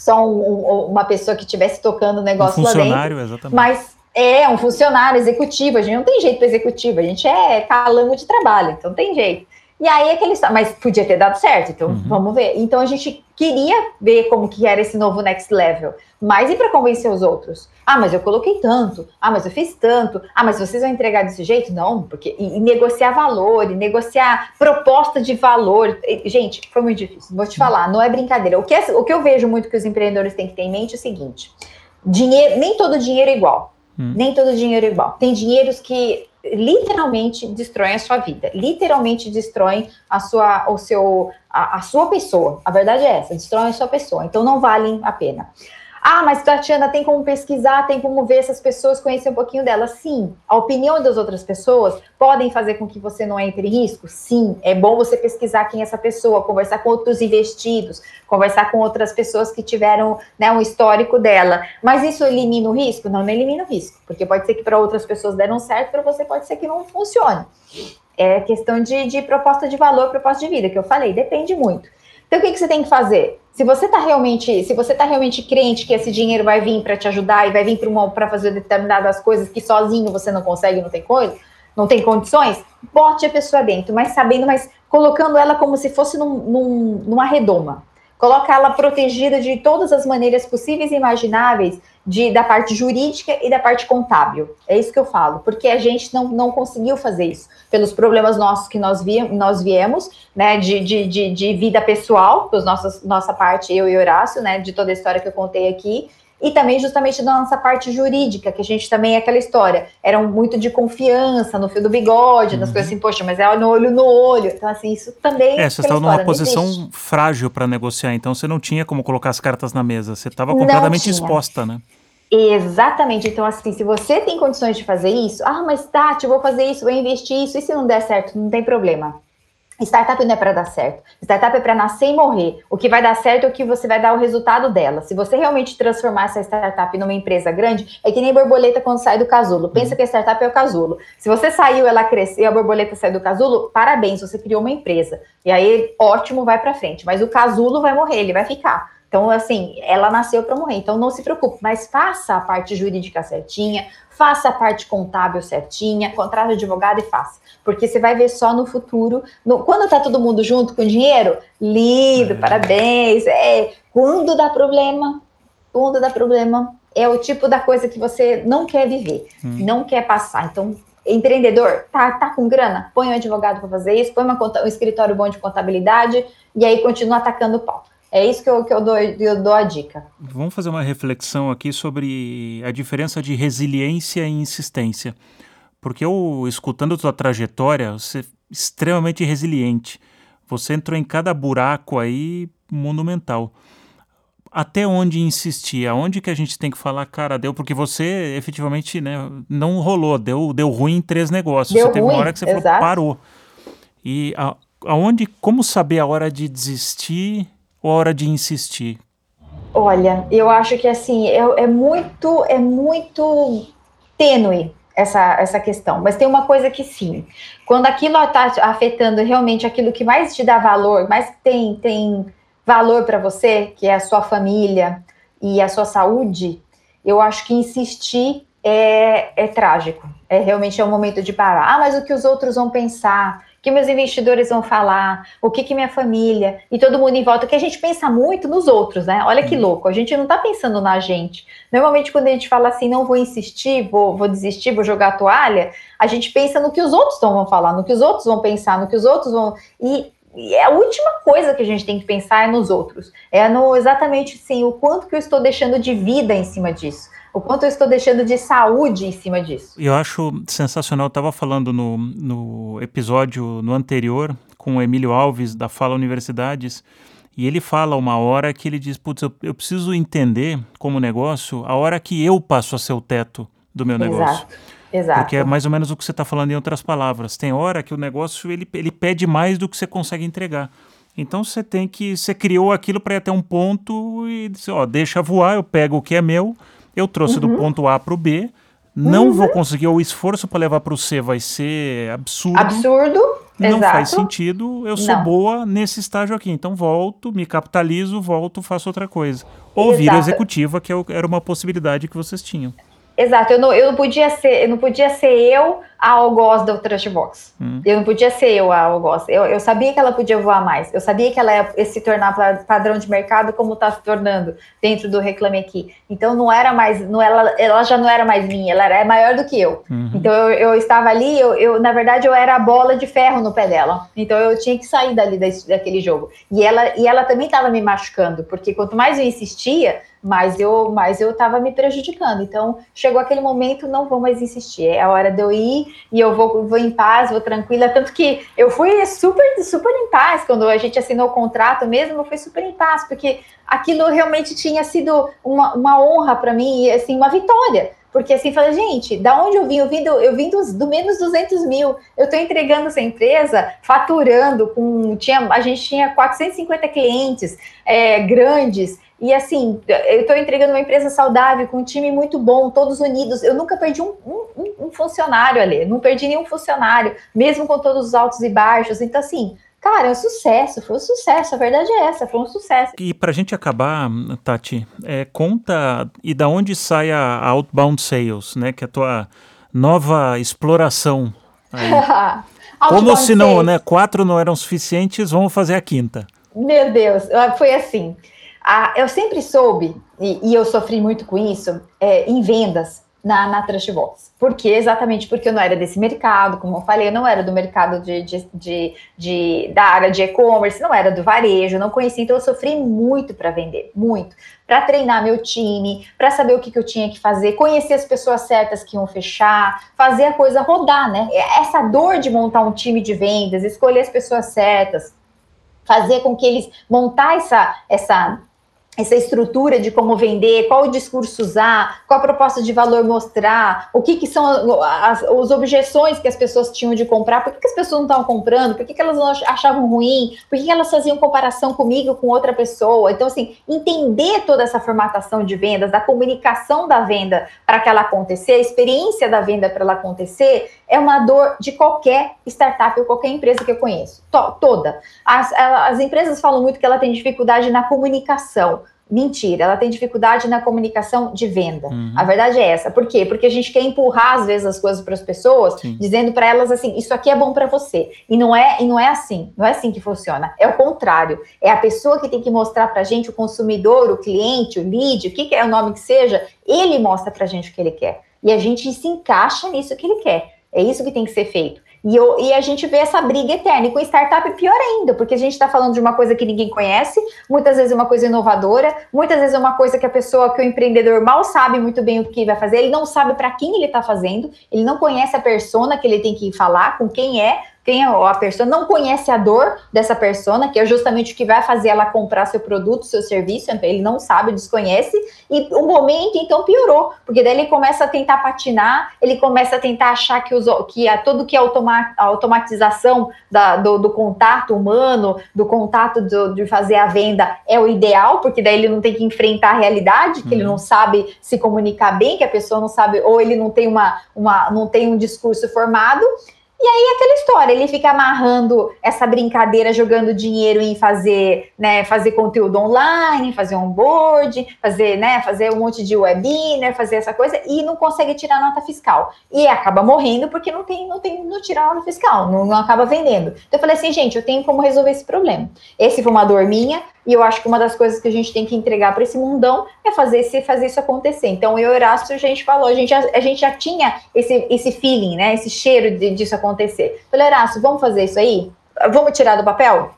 só um, um, uma pessoa que estivesse tocando o negócio um funcionário, lá dentro. Exatamente. Mas é um funcionário executivo, a gente não tem jeito para executivo, a gente é calango de trabalho, então tem jeito. E aí aquele mas podia ter dado certo, então uhum. vamos ver. Então a gente queria ver como que era esse novo next level, mas e para convencer os outros? Ah, mas eu coloquei tanto. Ah, mas eu fiz tanto. Ah, mas vocês vão entregar desse jeito? Não, porque e, e negociar valor, e negociar proposta de valor. E, gente, foi muito difícil. Vou te falar, não é brincadeira. O que, é, o que eu vejo muito que os empreendedores têm que ter em mente é o seguinte: dinheiro, nem todo dinheiro é igual. Hum. Nem todo dinheiro é igual. Tem dinheiros que literalmente destroem a sua vida, literalmente destroem a sua, o seu, a, a sua pessoa. A verdade é essa, destroem a sua pessoa. Então não valem a pena. Ah, mas Tatiana, tem como pesquisar, tem como ver essas pessoas, conhecer um pouquinho delas? Sim. A opinião das outras pessoas podem fazer com que você não entre em risco? Sim. É bom você pesquisar quem é essa pessoa, conversar com outros investidos, conversar com outras pessoas que tiveram né, um histórico dela. Mas isso elimina o risco? Não, não elimina o risco, porque pode ser que para outras pessoas deram certo, para você pode ser que não funcione. É questão de, de proposta de valor, proposta de vida, que eu falei, depende muito. Então, o que, que você tem que fazer? Se você está realmente, se você tá realmente crente que esse dinheiro vai vir para te ajudar e vai vir para fazer determinadas coisas que sozinho você não consegue, não tem coisa, não tem condições, bote a pessoa dentro, mas sabendo, mas colocando ela como se fosse num, num, numa redoma. Coloca ela protegida de todas as maneiras possíveis e imagináveis de, da parte jurídica e da parte contábil. É isso que eu falo, porque a gente não, não conseguiu fazer isso, pelos problemas nossos que nós, vi, nós viemos, né, de, de, de, de vida pessoal, dos nossos, nossa parte, eu e Horácio, né, de toda a história que eu contei aqui, e também justamente da nossa parte jurídica, que a gente também é aquela história, eram muito de confiança no fio do bigode, uhum. nas coisas assim, poxa, mas é no olho no olho. Então, assim, isso também. É, você estava numa posição frágil para negociar, então você não tinha como colocar as cartas na mesa, você estava completamente exposta, né? Exatamente. Então, assim, se você tem condições de fazer isso, ah, mas Tati, eu vou fazer isso, vou investir isso, e se não der certo, não tem problema. Startup não é para dar certo. Startup é para nascer e morrer. O que vai dar certo é o que você vai dar o resultado dela. Se você realmente transformar essa startup numa empresa grande, é que nem borboleta quando sai do casulo. Pensa que a startup é o casulo. Se você saiu, ela cresceu, a borboleta saiu do casulo, parabéns, você criou uma empresa. E aí, ótimo, vai para frente. Mas o casulo vai morrer, ele vai ficar. Então, assim, ela nasceu para morrer. Então, não se preocupe, mas faça a parte jurídica certinha, faça a parte contábil certinha, contrate advogado e faça. Porque você vai ver só no futuro. No, quando tá todo mundo junto com dinheiro, lindo, é. parabéns. É, quando dá problema, quando dá problema, é o tipo da coisa que você não quer viver, hum. não quer passar. Então, empreendedor, tá, tá com grana? Põe um advogado para fazer isso, põe uma, um escritório bom de contabilidade e aí continua atacando o pau. É isso que eu, que eu, dou, eu dou a dica. Vamos fazer uma reflexão aqui sobre a diferença de resiliência e insistência. Porque eu, escutando a tua trajetória, você é extremamente resiliente. Você entrou em cada buraco aí monumental. Até onde insistir? Aonde que a gente tem que falar, cara, deu? Porque você efetivamente né, não rolou, deu, deu ruim em três negócios. Deu você teve ruim, uma hora que você falou, parou. E a, aonde, como saber a hora de desistir a hora de insistir? Olha, eu acho que assim é, é muito é muito tênue essa, essa questão. Mas tem uma coisa que sim, quando aquilo está afetando realmente aquilo que mais te dá valor, mais tem, tem valor para você, que é a sua família e a sua saúde, eu acho que insistir é, é trágico. É realmente é um momento de parar. Ah, mas o que os outros vão pensar? O que meus investidores vão falar? O que, que minha família e todo mundo em volta? Que a gente pensa muito nos outros, né? Olha que uhum. louco. A gente não está pensando na gente. Normalmente, quando a gente fala assim, não vou insistir, vou, vou desistir, vou jogar a toalha, a gente pensa no que os outros vão falar, no que os outros vão pensar, no que os outros vão. E e a última coisa que a gente tem que pensar é nos outros. É no exatamente sim o quanto que eu estou deixando de vida em cima disso. O quanto eu estou deixando de saúde em cima disso. Eu acho sensacional. Eu estava falando no, no episódio no anterior com o Emílio Alves, da Fala Universidades, e ele fala uma hora que ele diz: Putz, eu, eu preciso entender como negócio a hora que eu passo a ser o teto do meu negócio. Exato. Porque é mais ou menos o que você está falando em outras palavras. Tem hora que o negócio ele, ele pede mais do que você consegue entregar. Então você tem que. Você criou aquilo para ir até um ponto e disse, ó, deixa voar, eu pego o que é meu, eu trouxe uhum. do ponto A para o B, não uhum. vou conseguir, o esforço para levar para o C vai ser absurdo. Absurdo. Não Exato. faz sentido, eu sou não. boa nesse estágio aqui. Então volto, me capitalizo, volto, faço outra coisa. Ou vira executiva, que é era uma possibilidade que vocês tinham. Exato, eu não, eu não podia ser, eu não podia ser eu a algoz do Trashbox. Hum. Eu não podia ser eu a algoz. Eu, eu sabia que ela podia voar mais. Eu sabia que ela ia se tornar padrão de mercado como está se tornando dentro do Reclame Aqui. Então não era mais, não, ela, ela já não era mais minha, ela era maior do que eu. Uhum. Então eu, eu estava ali, eu, eu, na verdade eu era a bola de ferro no pé dela. Então eu tinha que sair dali daquele jogo. E ela, e ela também estava me machucando, porque quanto mais eu insistia, mas eu mas eu estava me prejudicando. Então chegou aquele momento, não vou mais insistir. É a hora de eu ir e eu vou, vou em paz, vou tranquila. Tanto que eu fui super, super em paz quando a gente assinou o contrato mesmo, eu fui super em paz, porque aquilo realmente tinha sido uma, uma honra para mim e assim, uma vitória. Porque assim, falei, gente, da onde eu vim? Eu vim do, eu vim dos, do menos 200 mil. Eu estou entregando essa empresa, faturando com. Tinha, a gente tinha 450 clientes é, grandes. E assim, eu estou entregando uma empresa saudável, com um time muito bom, todos unidos. Eu nunca perdi um, um, um, funcionário ali, não perdi nenhum funcionário, mesmo com todos os altos e baixos. Então, assim, cara, é um sucesso, foi um sucesso, a verdade é essa, foi um sucesso. E para a gente acabar, Tati, é, conta e da onde sai a Outbound Sales, né? Que é a tua nova exploração. Como se não, né? Quatro não eram suficientes, vamos fazer a quinta. Meu Deus, foi assim. Ah, eu sempre soube, e, e, eu sofri muito com isso, é, em vendas na, na Trashbox. Por quê? Exatamente porque eu não era desse mercado, como eu falei, eu não era do mercado de, de, de, de da área de e-commerce, não era do varejo, não conhecia, então eu sofri muito para vender, muito. Para treinar meu time, para saber o que, que eu tinha que fazer, conhecer as pessoas certas que iam fechar, fazer a coisa rodar, né? Essa dor de montar um time de vendas, escolher as pessoas certas, fazer com que eles montar essa, essa essa estrutura de como vender, qual o discurso usar, qual a proposta de valor mostrar, o que, que são as, as objeções que as pessoas tinham de comprar, por que, que as pessoas não estavam comprando, por que, que elas achavam ruim, por que, que elas faziam comparação comigo com outra pessoa. Então, assim, entender toda essa formatação de vendas, da comunicação da venda para que ela acontecer, a experiência da venda para ela acontecer, é uma dor de qualquer startup ou qualquer empresa que eu conheço. To toda. As, as empresas falam muito que ela tem dificuldade na comunicação. Mentira, ela tem dificuldade na comunicação de venda. Uhum. A verdade é essa. Por quê? Porque a gente quer empurrar às vezes as coisas para as pessoas, Sim. dizendo para elas assim: isso aqui é bom para você. E não é, e não é assim. Não é assim que funciona. É o contrário. É a pessoa que tem que mostrar para a gente, o consumidor, o cliente, o lead, o que, que é o nome que seja, ele mostra para a gente o que ele quer. E a gente se encaixa nisso que ele quer. É isso que tem que ser feito. E, eu, e, a gente vê essa briga eterna. E com startup pior ainda, porque a gente está falando de uma coisa que ninguém conhece, muitas vezes é uma coisa inovadora, muitas vezes é uma coisa que a pessoa, que o empreendedor mal sabe muito bem o que vai fazer, ele não sabe para quem ele está fazendo, ele não conhece a persona que ele tem que falar, com quem é, quem é a pessoa não conhece a dor dessa persona, que é justamente o que vai fazer ela comprar seu produto, seu serviço, então ele não sabe, desconhece, e o momento então piorou, porque daí ele começa a tentar patinar, ele começa a tentar achar que, os, que a, tudo que é automa, a automatização da, do, do, contato humano, do contato do, de fazer a venda é o ideal, porque daí ele não tem que enfrentar a realidade, que uhum. ele não sabe se comunicar bem, que a pessoa não sabe, ou ele não tem uma, uma não tem um discurso formado, E aí aquela história, ele fica amarrando essa brincadeira, jogando dinheiro em fazer, né, fazer conteúdo online, fazer onboard, fazer, né, fazer um monte de webinar, fazer essa coisa e não consegue tirar nota fiscal. E acaba morrendo porque não tem, não tem, não tira nota fiscal, não, não acaba vendendo. Então eu falei assim, gente, eu tenho como resolver esse problema. Esse foi uma dor minha, e eu acho que uma das coisas que a gente tem que entregar para esse mundão é fazer, esse, fazer isso acontecer. Então, eu e a gente falou, a gente já, a gente já tinha esse, esse feeling, né? Esse cheiro de, disso acontecer. Falei, Horácio, vamos fazer isso aí? Vamos tirar do papel?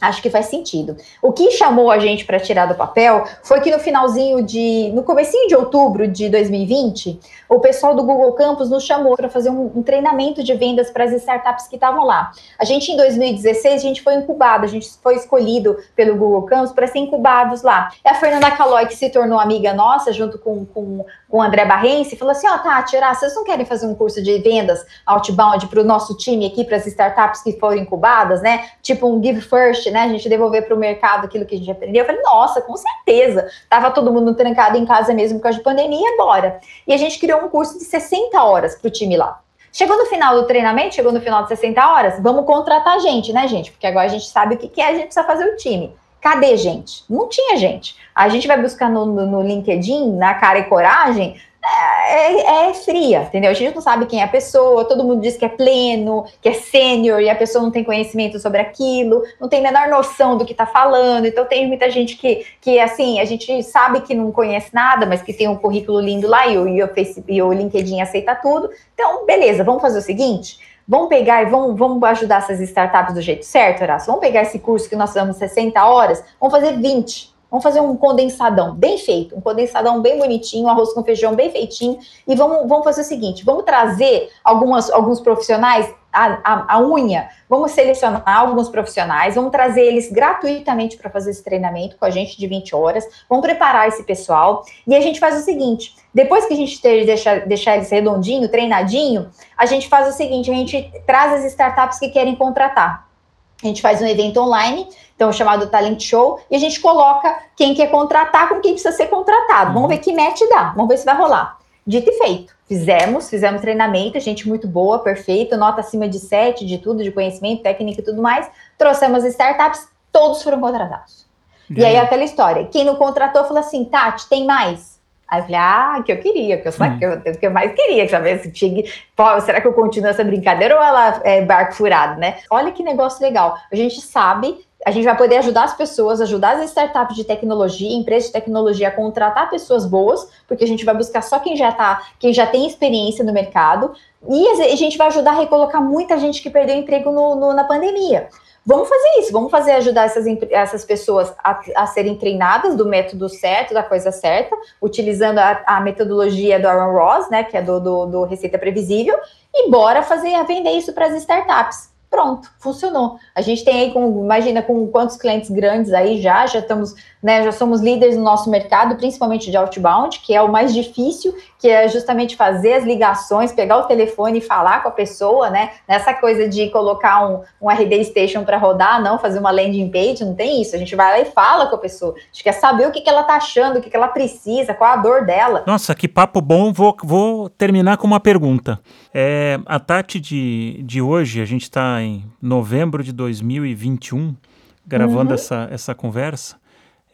Acho que faz sentido. O que chamou a gente para tirar do papel foi que no finalzinho de, no comecinho de outubro de 2020, o pessoal do Google Campus nos chamou para fazer um, um, treinamento de vendas para as startups que estavam lá. A gente em 2016 a gente foi incubado, a gente foi escolhido pelo Google Campus para ser incubados lá. E a Fernanda Calói, que se tornou amiga nossa, junto com, com, com o André Barrense, falou assim: ó, oh, Tati, vocês não querem fazer um curso de vendas outbound para o nosso time aqui, para as startups que foram incubadas, né? Tipo um Give First né? A gente devolver para o mercado aquilo que a gente aprendeu. Eu falei, nossa, com certeza. Tava todo mundo trancado em casa mesmo por causa de pandemia, bora. E a gente criou um curso de 60 horas para o time lá. Chegou no final do treinamento, chegou no final de 60 horas, vamos contratar gente, né, gente? Porque agora a gente sabe o que, que é, a gente precisa fazer o time. Cadê gente? Não tinha gente. A gente vai buscar no, no, no LinkedIn, na cara e coragem, é, é, fria, entendeu? A gente não sabe quem é a pessoa, todo mundo diz que é pleno, que é sênior, e a pessoa não tem conhecimento sobre aquilo, não tem a menor noção do que está falando. Então, tem muita gente que, que, assim, a gente sabe que não conhece nada, mas que tem um currículo lindo lá e o, e o, Facebook, e o LinkedIn aceita tudo. Então, beleza, vamos fazer o seguinte. Vamos pegar e vamos, vamos ajudar essas startups do jeito certo, Horácio? Vamos pegar esse curso que nós damos 60 horas, vamos fazer 20 Vamos fazer um condensadão bem feito, um condensadão bem bonitinho, um arroz com feijão bem feitinho. E vamos, vamos fazer o seguinte: vamos trazer algumas, alguns profissionais, a, a, a unha, vamos selecionar alguns profissionais, vamos trazer eles gratuitamente para fazer esse treinamento com a gente de 20 horas, vamos preparar esse pessoal. E a gente faz o seguinte: depois que a gente deixar, deixar eles redondinho, treinadinho, a gente faz o seguinte: a gente traz as startups que querem contratar. A gente faz um evento online então chamado talent show, e a gente coloca quem quer contratar com quem precisa ser contratado. Vamos ver que match dá, vamos ver se vai rolar. Dito e feito. Fizemos, fizemos treinamento, gente muito boa, perfeito, nota acima de 7, de tudo, de conhecimento, técnica e tudo mais. Trouxemos startups, todos foram contratados. E, e aí aquela história, quem não contratou falou assim, Tati, tem mais? Aí eu falei, ah, que eu queria, que eu, hum. que eu, que eu mais queria, saber se tinha, pô, será que eu continuo essa brincadeira ou ela é barco furado, né? Olha que negócio legal. A gente sabe a gente vai poder ajudar as pessoas, ajudar as startups de tecnologia, empresas de tecnologia a contratar pessoas boas, porque a gente vai buscar só quem já tá, quem já tem experiência no mercado, e a gente vai ajudar a recolocar muita gente que perdeu emprego no, no, na pandemia. Vamos fazer isso, vamos fazer ajudar essas, essas pessoas a, a, serem treinadas do método certo, da coisa certa, utilizando a, a metodologia do Aaron Ross, né, que é do, do, do Receita Previsível, e bora fazer vender isso para as startups pronto, funcionou. A gente tem aí, com, imagina, com quantos clientes grandes aí já, já estamos, né, já somos líderes no nosso mercado, principalmente de outbound, que é o mais difícil, que é justamente fazer as ligações, pegar o telefone e falar com a pessoa, né, nessa coisa de colocar um, um RD Station para rodar, não, fazer uma landing page, não tem isso, a gente vai lá e fala com a pessoa, a gente quer saber o que, que ela tá achando, o que, que ela precisa, qual a dor dela. Nossa, que papo bom, vou, vou terminar com uma pergunta. É, a Tati de, de hoje, a gente está em novembro de 2021, gravando uhum. essa, essa conversa.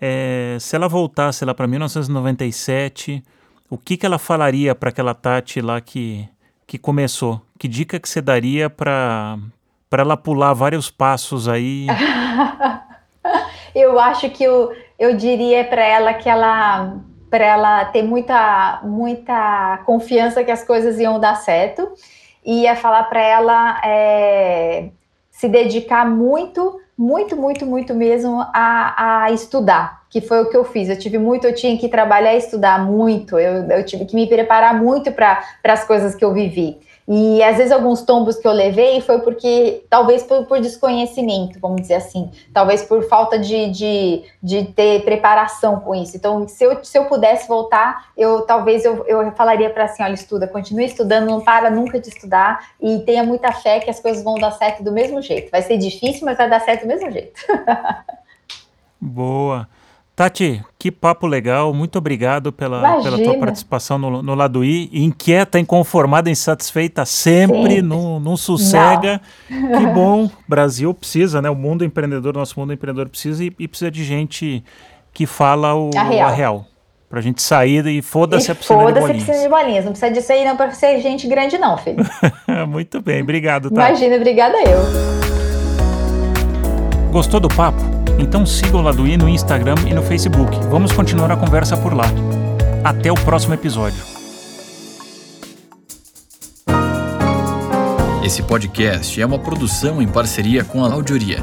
É, se ela voltasse lá para 1997, o que, que ela falaria para aquela Tati lá que, que começou? Que dica que você daria para ela pular vários passos aí? eu acho que eu, eu diria para ela que ela para ela ter muita muita confiança que as coisas iam dar certo e ia falar para ela é, se dedicar muito, muito, muito, muito mesmo a, a estudar, que foi o que eu fiz. Eu tive muito, eu tinha que trabalhar e estudar muito, eu, eu tive que me preparar muito para as coisas que eu vivi. E às vezes alguns tombos que eu levei foi porque, talvez por, por desconhecimento, vamos dizer assim, talvez por falta de, de, de, ter preparação com isso. Então, se eu, se eu pudesse voltar, eu talvez eu, eu falaria para assim: olha, estuda, continue estudando, não para nunca de estudar e tenha muita fé que as coisas vão dar certo do mesmo jeito. Vai ser difícil, mas vai dar certo do mesmo jeito. Boa. Tati, que papo legal. Muito obrigado pela, pela tua participação no, no Lado I. Inquieta, inconformada, insatisfeita, sempre, não, não sossega. Não. Que bom. Brasil precisa, né? O mundo empreendedor, nosso mundo empreendedor precisa e, e precisa de gente que fala o, a real. A real pra gente sair e foda-se a piscina foda de bolinhas. Foda-se a piscina de bolinhas. Não precisa disso aí não pra ser gente grande não, filho. Muito bem, obrigado, Tati. Imagina, obrigada eu. Gostou do papo? Então siga o Laduí no Instagram e no Facebook. Vamos continuar a conversa por lá. Até o próximo episódio. Esse podcast é uma produção em parceria com a Audioria